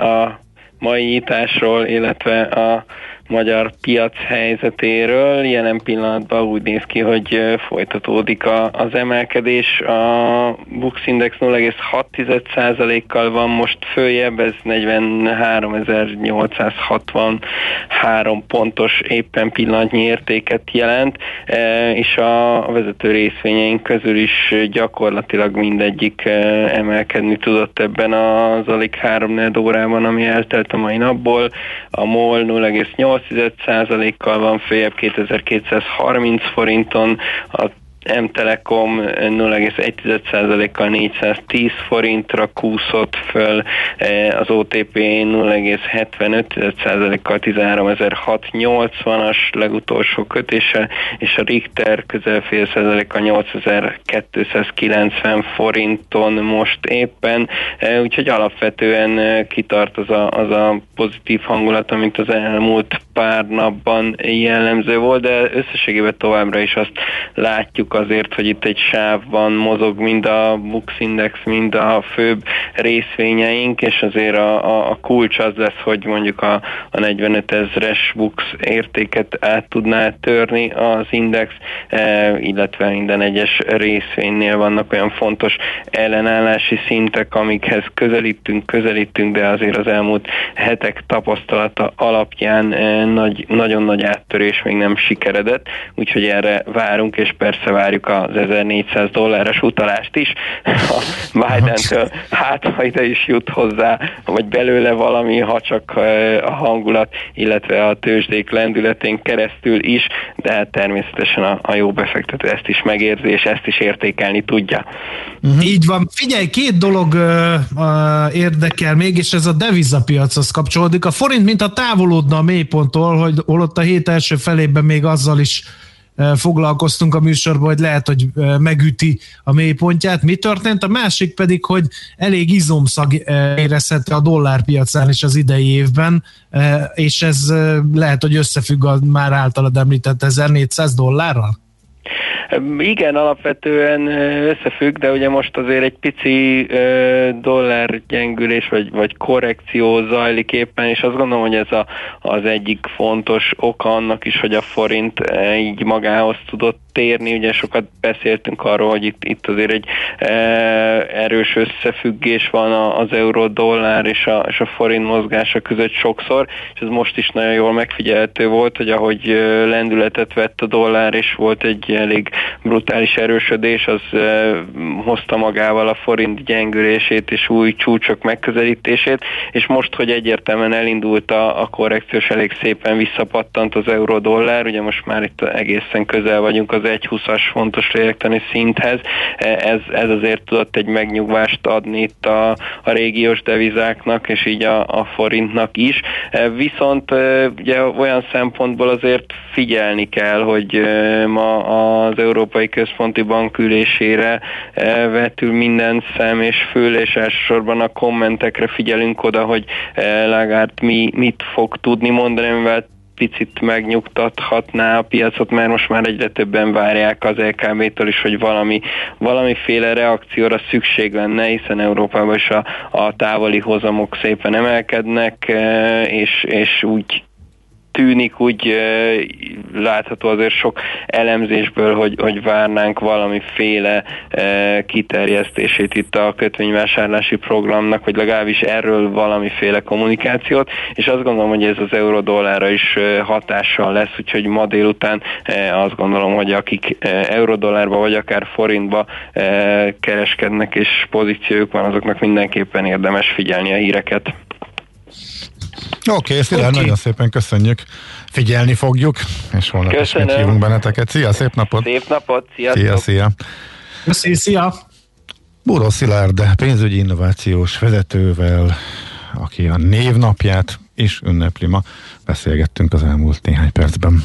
a mai nyitásról, illetve a magyar piac helyzetéről. Jelen pillanatban úgy néz ki, hogy folytatódik a, az emelkedés. A Bux Index 0,6%-kal van most följebb, ez 43.863 pontos éppen pillanatnyi értéket jelent, és a vezető részvényeink közül is gyakorlatilag mindegyik emelkedni tudott ebben az alig 3 órában, ami eltelt a mai napból. A MOL 0,8 0,8%-kal van följebb 2230 forinton, a M-Telekom 0,1%-kal 410 forintra kúszott föl, e, az OTP 0,75%-kal 13.680-as legutolsó kötése, és a Richter közel fél százalékkal 8290 forinton most éppen, e, úgyhogy alapvetően e, kitart az a, az a pozitív hangulat, amit az elmúlt pár napban jellemző volt, de összességében továbbra is azt látjuk, látjuk azért, hogy itt egy sávban mozog mind a Bux Index, mind a főbb részvényeink, és azért a, a, a kulcs az lesz, hogy mondjuk a, a 45 ezres Bux értéket át tudná törni az index, e, illetve minden egyes részvénynél vannak olyan fontos ellenállási szintek, amikhez közelítünk, közelítünk, de azért az elmúlt hetek tapasztalata alapján e, nagy, nagyon nagy áttörés még nem sikeredett, úgyhogy erre várunk, és persze várjuk az 1400 dolláros utalást is a Biden-től, hát ha ide is jut hozzá, vagy belőle valami, ha csak a hangulat, illetve a tőzsdék lendületén keresztül is, de hát természetesen a, a jó befektető ezt is megérzi, és ezt is értékelni tudja. Uh-huh. Így van. Figyelj, két dolog uh, uh, érdekel még, és ez a devizapiachoz kapcsolódik. A forint, mintha távolodna a mélyponttól, hogy holott a hét első felében még azzal is foglalkoztunk a műsorban, hogy lehet, hogy megüti a mélypontját. Mi történt? A másik pedig, hogy elég izomszag érezhető a dollárpiacán is az idei évben, és ez lehet, hogy összefügg a már általad említett 1400 dollárral? Igen, alapvetően összefügg, de ugye most azért egy pici dollár gyengülés vagy, vagy korrekció zajlik éppen, és azt gondolom, hogy ez a, az egyik fontos oka annak is, hogy a forint így magához tudott térni, ugye sokat beszéltünk arról, hogy itt, itt azért egy e, erős összefüggés van az euró-dollár és a, és a forint mozgása között sokszor, és ez most is nagyon jól megfigyelhető volt, hogy ahogy lendületet vett a dollár, és volt egy elég brutális erősödés, az e, hozta magával a forint gyengülését és új csúcsok megközelítését, és most, hogy egyértelműen elindult a, a korrekciós, elég szépen visszapattant az euró-dollár, ugye most már itt egészen közel vagyunk az 1,20-as fontos lélektani szinthez, e, ez, ez azért tudott egy megnyugvást adni itt a, a régiós devizáknak, és így a, a forintnak is. E, viszont ugye olyan szempontból azért figyelni kell, hogy ma az Európai Központi Bank ülésére vetül minden szem és fül, és elsősorban a kommentekre figyelünk oda, hogy Lagarde mi, mit fog tudni mondani, mivel picit megnyugtathatná a piacot, mert most már egyre többen várják az LKB-től is, hogy valami, valamiféle reakcióra szükség lenne, hiszen Európában is a, a távoli hozamok szépen emelkednek, és, és úgy tűnik, úgy látható azért sok elemzésből, hogy, hogy várnánk valamiféle kiterjesztését itt a kötvényvásárlási programnak, vagy legalábbis erről valamiféle kommunikációt, és azt gondolom, hogy ez az eurodollára is hatással lesz, úgyhogy ma délután azt gondolom, hogy akik eurodollárba vagy akár forintba kereskednek és pozíciójuk van, azoknak mindenképpen érdemes figyelni a híreket. Oké, okay, Szilárd, okay. nagyon szépen köszönjük. Figyelni fogjuk, és holnap Köszönöm. ismét hívunk benneteket. Szia, szép napot! Szép napot, sziasztok! Szia, szia! Szia, szia! Búró Szilárd, pénzügyi innovációs vezetővel, aki a névnapját is ünnepli ma. Beszélgettünk az elmúlt néhány percben.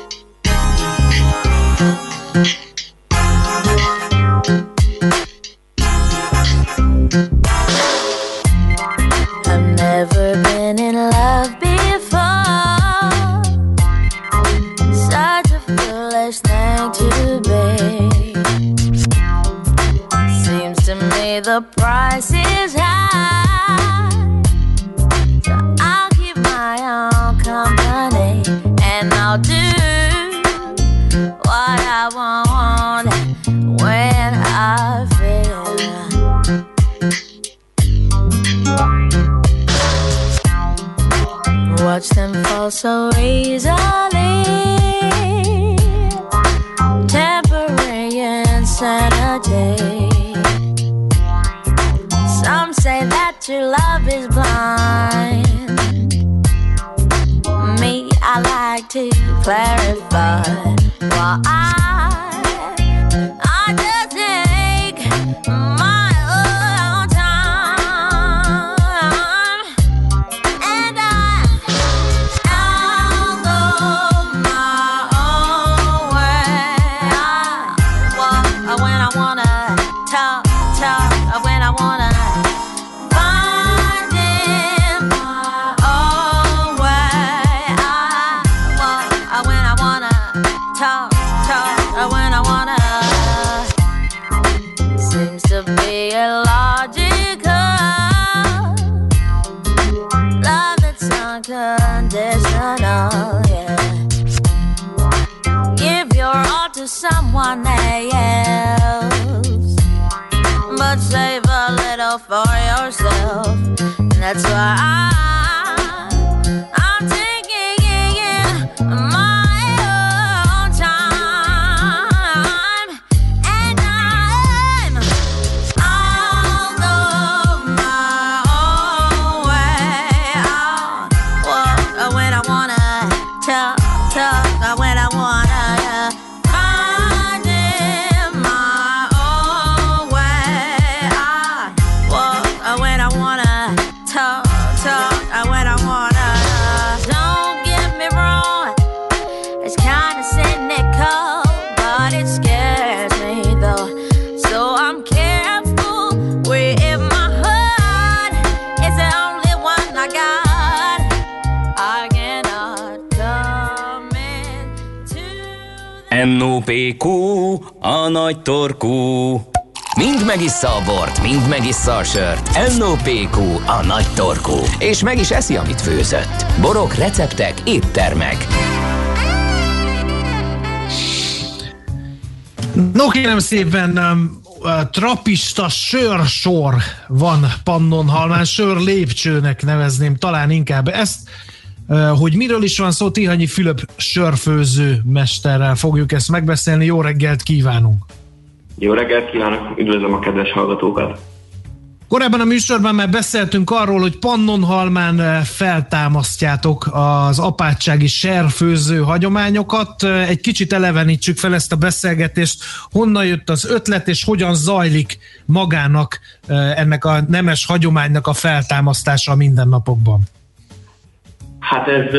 The price is high. So I'll keep my own company and I'll do what I want when I feel. Watch them fall so easily. Love is blind. Me, I like to clarify. Well, I, NOPQ, a nagy torkú. Mind megissza a bort, mind megissza a sört. NOPQ, a nagy torkú. És meg is eszi, amit főzött. Borok, receptek, éttermek. No kérem szépen, um, trapista sörsor van Pannonhalmán, sör lépcsőnek nevezném talán inkább ezt. Hogy miről is van szó, Tihanyi Fülöp sörfőző mesterrel fogjuk ezt megbeszélni. Jó reggelt kívánunk! Jó reggelt kívánok, üdvözlöm a kedves hallgatókat! Korábban a műsorban már beszéltünk arról, hogy Pannonhalmán feltámasztjátok az apátsági serfőző hagyományokat. Egy kicsit elevenítsük fel ezt a beszélgetést. Honnan jött az ötlet, és hogyan zajlik magának ennek a nemes hagyománynak a feltámasztása a mindennapokban? Hát ez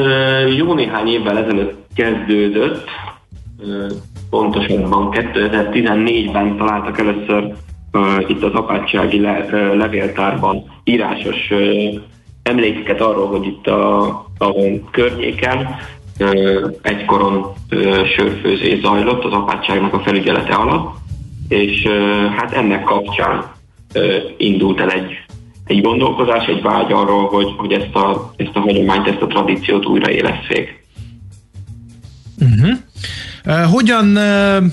jó néhány évvel ezelőtt kezdődött, pontosabban 2014-ben találtak először itt az apátsági levéltárban írásos emlékeket arról, hogy itt a, a környéken egykoron sörfőzés zajlott az apátságnak a felügyelete alatt, és hát ennek kapcsán indult el egy, egy gondolkozás, egy vágy arról, hogy, hogy ezt, a, ezt a hagyományt, ezt a tradíciót újraélesszék. Uh-huh. Uh, hogyan uh,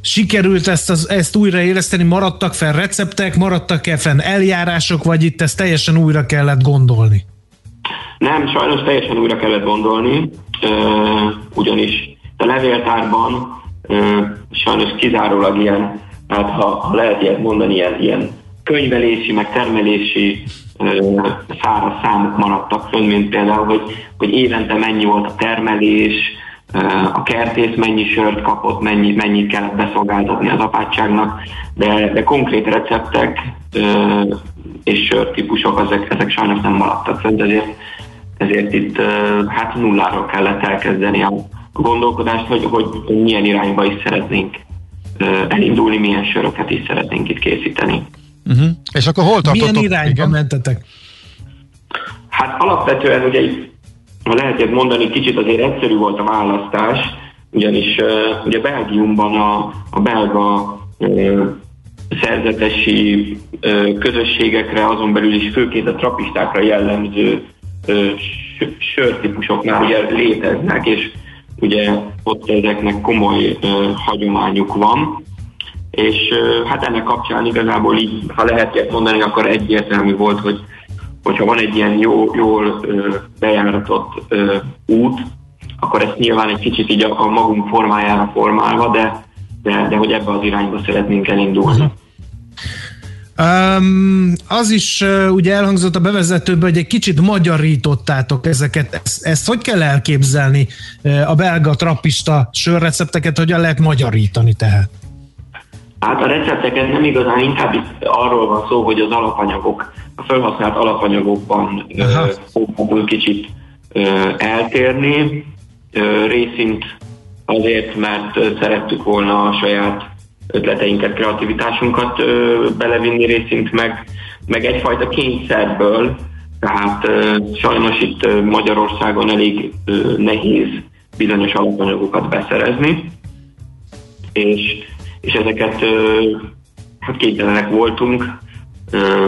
sikerült ezt, az, ezt újraéleszteni? Maradtak fel receptek, maradtak-e fenn eljárások, vagy itt ezt teljesen újra kellett gondolni? Nem, sajnos teljesen újra kellett gondolni, uh, ugyanis a levéltárban uh, sajnos kizárólag ilyen, hát ha, ha lehet ilyet mondani, ilyen, ilyen könyvelési, meg termelési száraz számok maradtak fönn, mint például, hogy, hogy évente mennyi volt a termelés, a kertész mennyi sört kapott, mennyi, mennyit kellett beszolgáltatni az apátságnak, de, de konkrét receptek és sörtípusok, ezek, ezek sajnos nem maradtak fönn, ezért ezért itt hát nulláról kellett elkezdeni a gondolkodást, hogy, hogy milyen irányba is szeretnénk elindulni, milyen söröket is szeretnénk itt készíteni. Uh-huh. És akkor hol tartottok? Milyen irányba Igen? mentetek? Hát alapvetően ugye ha lehet mondani, kicsit azért egyszerű volt a választás, ugyanis uh, ugye Belgiumban a, a belga uh, szerzetesi uh, közösségekre, azon belül is főként a trapistákra jellemző sörtípusoknál ugye léteznek, és ugye ott ezeknek komoly hagyományuk van, és hát ennek kapcsán igazából így, ha lehet ilyet mondani, akkor egyértelmű volt, hogy hogyha van egy ilyen jó, jól uh, bejáratott út, akkor ezt nyilván egy kicsit így a, a magunk formájára formálva, de, de, de hogy ebbe az irányba szeretnénk elindulni. Um, az is uh, ugye elhangzott a bevezetőben, hogy egy kicsit magyarítottátok ezeket. Ezt, ezt hogy kell elképzelni uh, a belga trappista sörrecepteket, hogyan lehet magyarítani tehát? Hát a recepteket nem igazán, inkább itt arról van szó, hogy az alapanyagok, a felhasznált alapanyagokban fogunk kicsit uh, eltérni. Uh, részint azért, mert szerettük volna a saját ötleteinket, kreativitásunkat ö, belevinni részint, meg, meg egyfajta kényszerből, tehát ö, sajnos itt ö, Magyarországon elég ö, nehéz bizonyos alapanyagokat beszerezni, és, és ezeket hát kénytelenek voltunk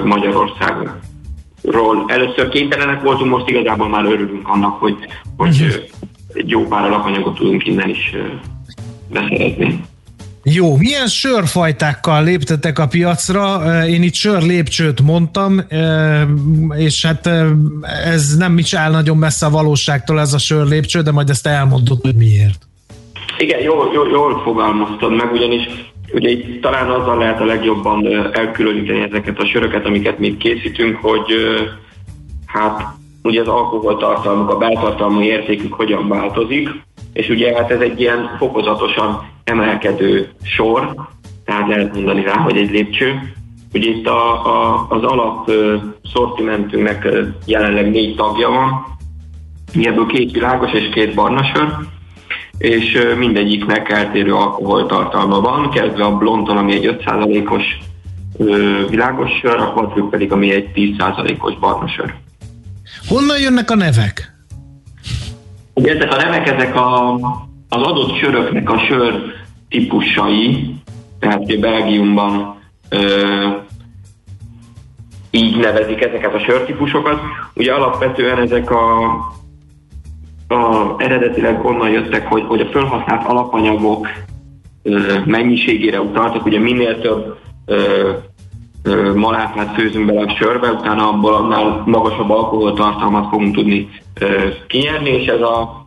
Magyarországon. Ról. Először kénytelenek voltunk, most igazából már örülünk annak, hogy, hogy uh-huh. egy jó pár alapanyagot tudunk innen is beszerezni. Jó, milyen sörfajtákkal léptetek a piacra? Én itt sör lépcsőt mondtam, és hát ez nem is áll nagyon messze a valóságtól ez a sör lépcső, de majd ezt elmondod, hogy miért. Igen, jól, jól, jól fogalmaztad meg, ugyanis ugye itt talán azzal lehet a legjobban elkülöníteni ezeket a söröket, amiket mi készítünk, hogy hát ugye az alkoholtartalmuk, a beltartalmú értékük hogyan változik, és ugye hát ez egy ilyen fokozatosan emelkedő sor, tehát lehet mondani rá, hogy egy lépcső. Ugye itt a, a, az alap szortimentünknek jelenleg négy tagja van, ebből két világos és két barna sör, és mindegyiknek eltérő alkoholtartalma van, kezdve a blondon, ami egy 5%-os világos sör, a quadrup pedig, ami egy 10%-os barna sör. Honnan jönnek a nevek? Ugye ezek a nevek, ezek a, az adott söröknek a sör típusai, tehát Belgiumban ö, így nevezik ezeket a sörtípusokat. Ugye alapvetően ezek a, a eredetileg onnan jöttek, hogy, hogy a felhasznált alapanyagok ö, mennyiségére utaltak, ugye minél több ö, ö, maláfát főzünk bele a sörbe, utána abból annál magasabb alkoholtartalmat fogunk tudni ö, kinyerni, és ez a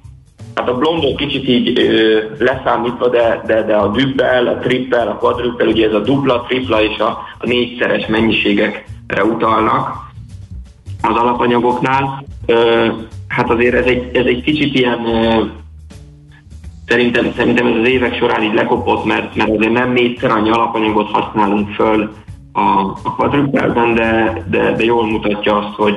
Hát a blondot kicsit így ö, leszámítva, de, de, de a dübbel, a trippel, a quadruppel, ugye ez a dupla, tripla és a, a négyszeres mennyiségekre utalnak az alapanyagoknál. Ö, hát azért ez egy, ez egy kicsit ilyen szerintem, szerintem ez az évek során így lekopott, mert, mert azért nem négyszer annyi alapanyagot használunk föl a, a quadruppelben, de, de, de jól mutatja azt, hogy,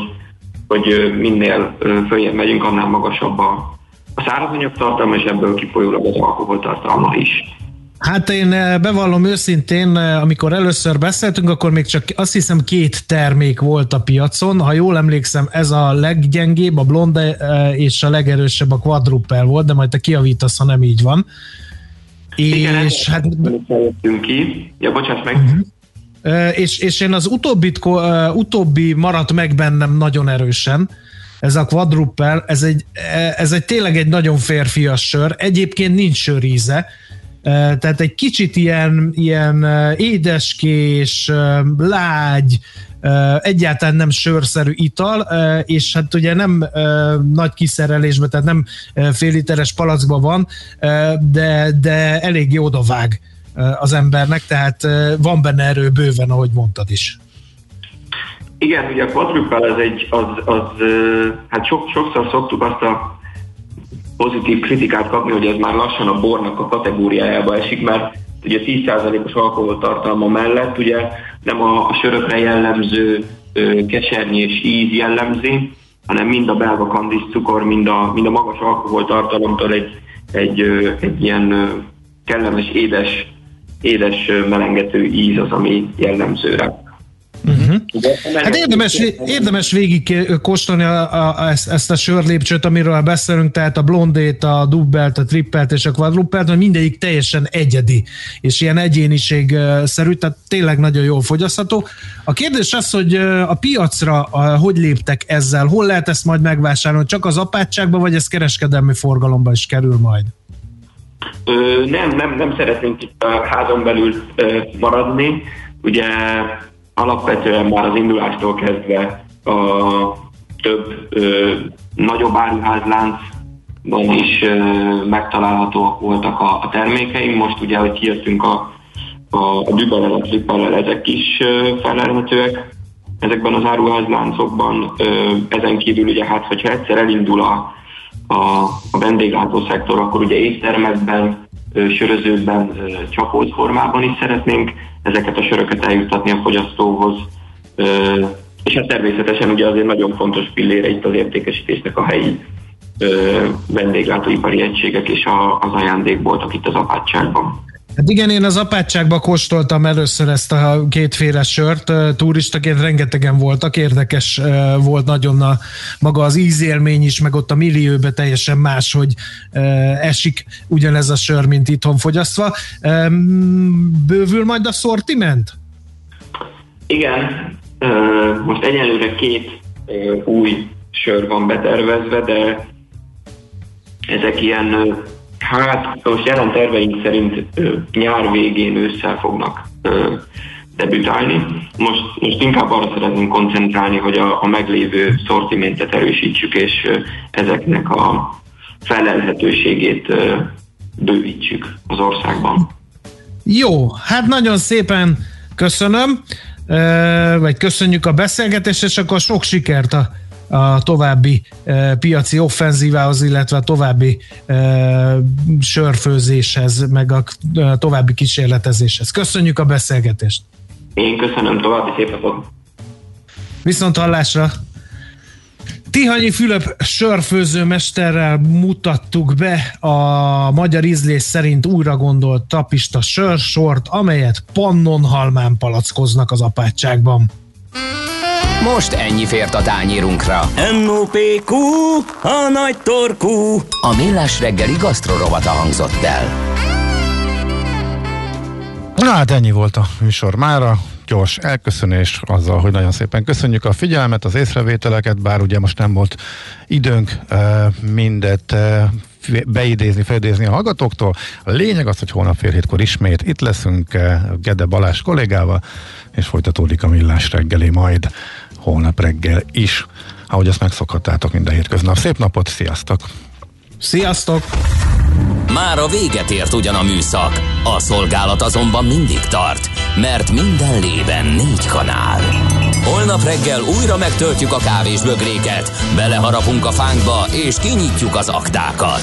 hogy minél följebb megyünk, annál magasabb a, a szárazanyag tartalma, és ebből kifolyólag az alkohol tartalma is. Hát én eh, bevallom őszintén, eh, amikor először beszéltünk, akkor még csak azt hiszem két termék volt a piacon. Ha jól emlékszem, ez a leggyengébb, a blonde eh, és a legerősebb a quadruple volt, de majd te kiavítasz, ha nem így van. Igen, És hát ki. Ja, bocsáss meg. Ö, és, és én az utóbbit, utóbbi maradt meg bennem nagyon erősen, ez a quadruple, ez egy, ez egy tényleg egy nagyon férfias sör, egyébként nincs söríze, tehát egy kicsit ilyen, ilyen édeskés, lágy, egyáltalán nem sörszerű ital, és hát ugye nem nagy kiszerelésben, tehát nem fél literes palackban van, de, de eléggé odavág az embernek, tehát van benne erő bőven, ahogy mondtad is. Igen, ugye a quadruple az egy, az, az hát sok, sokszor szoktuk azt a pozitív kritikát kapni, hogy ez már lassan a bornak a kategóriájába esik, mert ugye 10%-os alkoholtartalma mellett ugye nem a, sörökre jellemző ö, kesernyés íz jellemzi, hanem mind a belga kandis cukor, mind a, mind a magas alkoholtartalomtól egy, egy, egy ilyen kellemes, édes, édes melengető íz az, ami jellemző rá. Hát érdemes, érdemes végig kóstolni a, a, ezt, ezt a sörlépcsőt, amiről beszélünk, tehát a blondét, a dubbelt, a trippelt és a quadrupelt, hogy mindegyik teljesen egyedi, és ilyen egyéniségszerű, tehát tényleg nagyon jól fogyasztható. A kérdés az, hogy a piacra a, hogy léptek ezzel, hol lehet ezt majd megvásárolni, csak az apátságban, vagy ez kereskedelmi forgalomba is kerül majd? Ö, nem, nem, nem szeretnénk itt a házon belül ö, maradni. Ugye alapvetően már az indulástól kezdve a több ö, nagyobb áruházláncban is ö, megtalálhatóak voltak a, a termékeim. Most ugye, hogy kijöttünk a, a, a dübelel, a trippelel, ezek is ö, felelhetőek ezekben az áruházláncokban. Ö, ezen kívül ugye hát, hogyha egyszer elindul a, a, a vendéglátó szektor, akkor ugye éttermekben, ö, sörözőkben, ö, csapót formában is szeretnénk ezeket a söröket eljuttatni a fogyasztóhoz. És hát természetesen ugye azért nagyon fontos pillére itt az értékesítésnek a helyi vendéglátóipari egységek és az ajándékboltok itt az apátságban. Hát igen, én az apátságban kóstoltam először ezt a kétféle sört, turistaként rengetegen voltak, érdekes volt nagyon a, maga az ízélmény is, meg ott a millióbe teljesen más, hogy esik ugyanez a sör, mint itthon fogyasztva. Bővül majd a szortiment? Igen, most egyelőre két új sör van betervezve, de ezek ilyen, hát most jelen terveink szerint ö, nyár végén ősszel fognak ö, debütálni. Most, most inkább arra szeretnénk koncentrálni, hogy a, a meglévő szortimentet erősítsük, és ö, ezeknek a felelhetőségét ö, bővítsük az országban. Jó, hát nagyon szépen köszönöm, ö, vagy köszönjük a beszélgetést, és akkor sok sikert a, a további ö, piaci offenzívához, illetve a további ö, sörfőzéshez, meg a ö, további kísérletezéshez. Köszönjük a beszélgetést! Én köszönöm, további szép napot! Viszont hallásra! Tihanyi Fülöp sörfőzőmesterrel mutattuk be a magyar ízlés szerint újra gondolt tapista sörsort, amelyet pannonhalmán palackoznak az apátságban. Most ennyi fért a tányérunkra. M.O.P.Q. A nagy torkú. A millás reggeli gasztrorovata hangzott el. Na hát ennyi volt a műsor mára. Gyors elköszönés azzal, hogy nagyon szépen köszönjük a figyelmet, az észrevételeket, bár ugye most nem volt időnk mindet beidézni, felidézni a hallgatóktól. A lényeg az, hogy holnap fél hétkor ismét itt leszünk Gede Balázs kollégával, és folytatódik a millás reggeli majd holnap reggel is, ahogy azt megszokhattátok minden hétköznap. Szép napot, sziasztok! Sziasztok! Már a véget ért ugyan a műszak, a szolgálat azonban mindig tart, mert minden lében négy kanál. Holnap reggel újra megtöltjük a kávés bögréket, beleharapunk a fánkba és kinyitjuk az aktákat.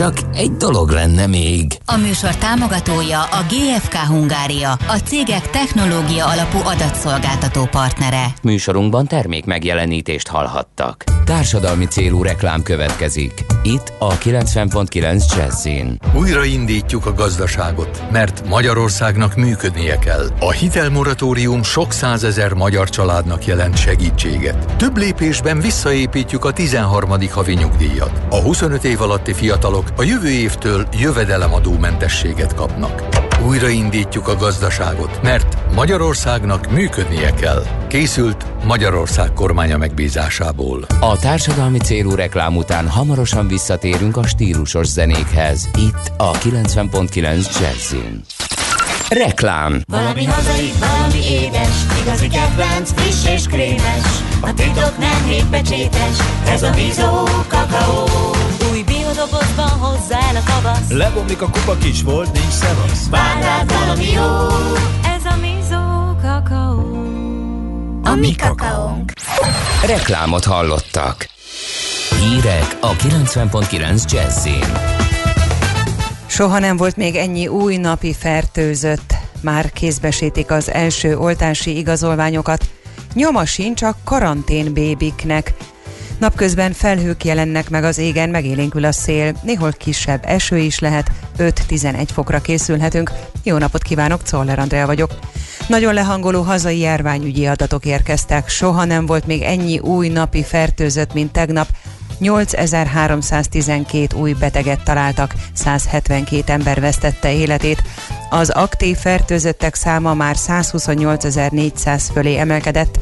Csak egy dolog lenne még. A műsor támogatója a GFK Hungária, a cégek technológia alapú adatszolgáltató partnere. Műsorunkban termék megjelenítést hallhattak. Társadalmi célú reklám következik. Itt a 90.9 Jazzin. Újraindítjuk a gazdaságot, mert Magyarországnak működnie kell. A hitelmoratórium sok százezer magyar családnak jelent segítséget. Több lépésben visszaépítjük a 13. havi nyugdíjat. A 25 év alatti fiatalok a jövő évtől jövedelemadómentességet kapnak. Újraindítjuk a gazdaságot, mert Magyarországnak működnie kell. Készült Magyarország kormánya megbízásából. A társadalmi célú reklám után hamarosan visszatérünk a stílusos zenékhez. Itt a 90.9 Jazzin. Reklám. Valami hazai, valami édes, igazi kedvenc, friss és krémes. A titok nem hétpecsétes, ez a Mizó kakaó. Új biodobozban hozzá a tavasz. Lebomlik a kupa kis volt, nincs szevasz. Vár rád valami jó, ez a Mizó kakaó. A mi kakaónk. Reklámot hallottak. Hírek a 90.9 Jazzin. Soha nem volt még ennyi új napi fertőzött. Már kézbesítik az első oltási igazolványokat. Nyoma sincs a karantén bébiknek. Napközben felhők jelennek meg az égen, megélénkül a szél, néhol kisebb eső is lehet, 5-11 fokra készülhetünk. Jó napot kívánok, Czoller Andrea vagyok. Nagyon lehangoló hazai járványügyi adatok érkeztek. Soha nem volt még ennyi új napi fertőzött, mint tegnap. 8312 új beteget találtak, 172 ember vesztette életét. Az aktív fertőzöttek száma már 128.400 fölé emelkedett,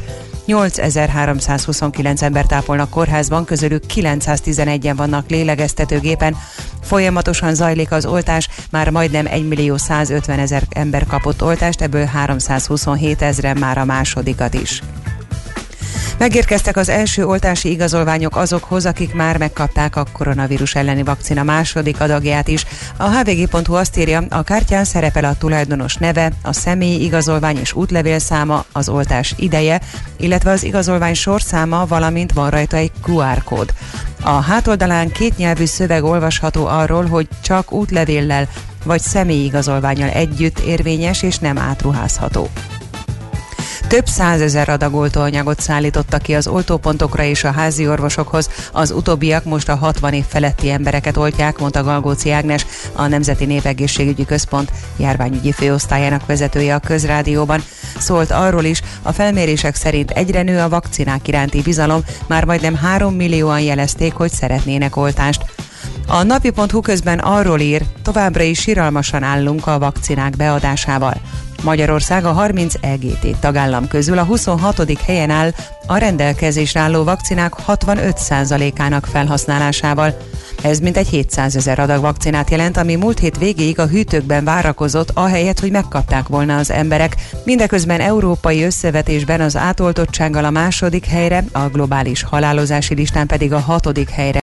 8329 ember tápolnak kórházban, közülük 911-en vannak lélegeztetőgépen. Folyamatosan zajlik az oltás, már majdnem 1 millió 150 ezer ember kapott oltást, ebből 327 ezeren már a másodikat is. Megérkeztek az első oltási igazolványok azokhoz, akik már megkapták a koronavírus elleni vakcina második adagját is. A hvg.hu azt írja, a kártyán szerepel a tulajdonos neve, a személyi igazolvány és útlevélszáma, az oltás ideje, illetve az igazolvány sorszáma, valamint van rajta egy QR kód. A hátoldalán kétnyelvű szöveg olvasható arról, hogy csak útlevéllel vagy személyi igazolványal együtt érvényes és nem átruházható. Több százezer adag oltóanyagot szállítottak ki az oltópontokra és a házi orvosokhoz. Az utóbbiak most a 60 év feletti embereket oltják, mondta Galgóci Ágnes, a Nemzeti Népegészségügyi Központ járványügyi főosztályának vezetője a közrádióban. Szólt arról is, a felmérések szerint egyre nő a vakcinák iránti bizalom, már majdnem 3 millióan jelezték, hogy szeretnének oltást. A napi.hu közben arról ír, továbbra is siralmasan állunk a vakcinák beadásával. Magyarország a 30 EGT tagállam közül a 26. helyen áll a rendelkezésre álló vakcinák 65%-ának felhasználásával. Ez mintegy 700 ezer adag vakcinát jelent, ami múlt hét végéig a hűtőkben várakozott, ahelyett, hogy megkapták volna az emberek. Mindeközben európai összevetésben az átoltottsággal a második helyre, a globális halálozási listán pedig a hatodik helyre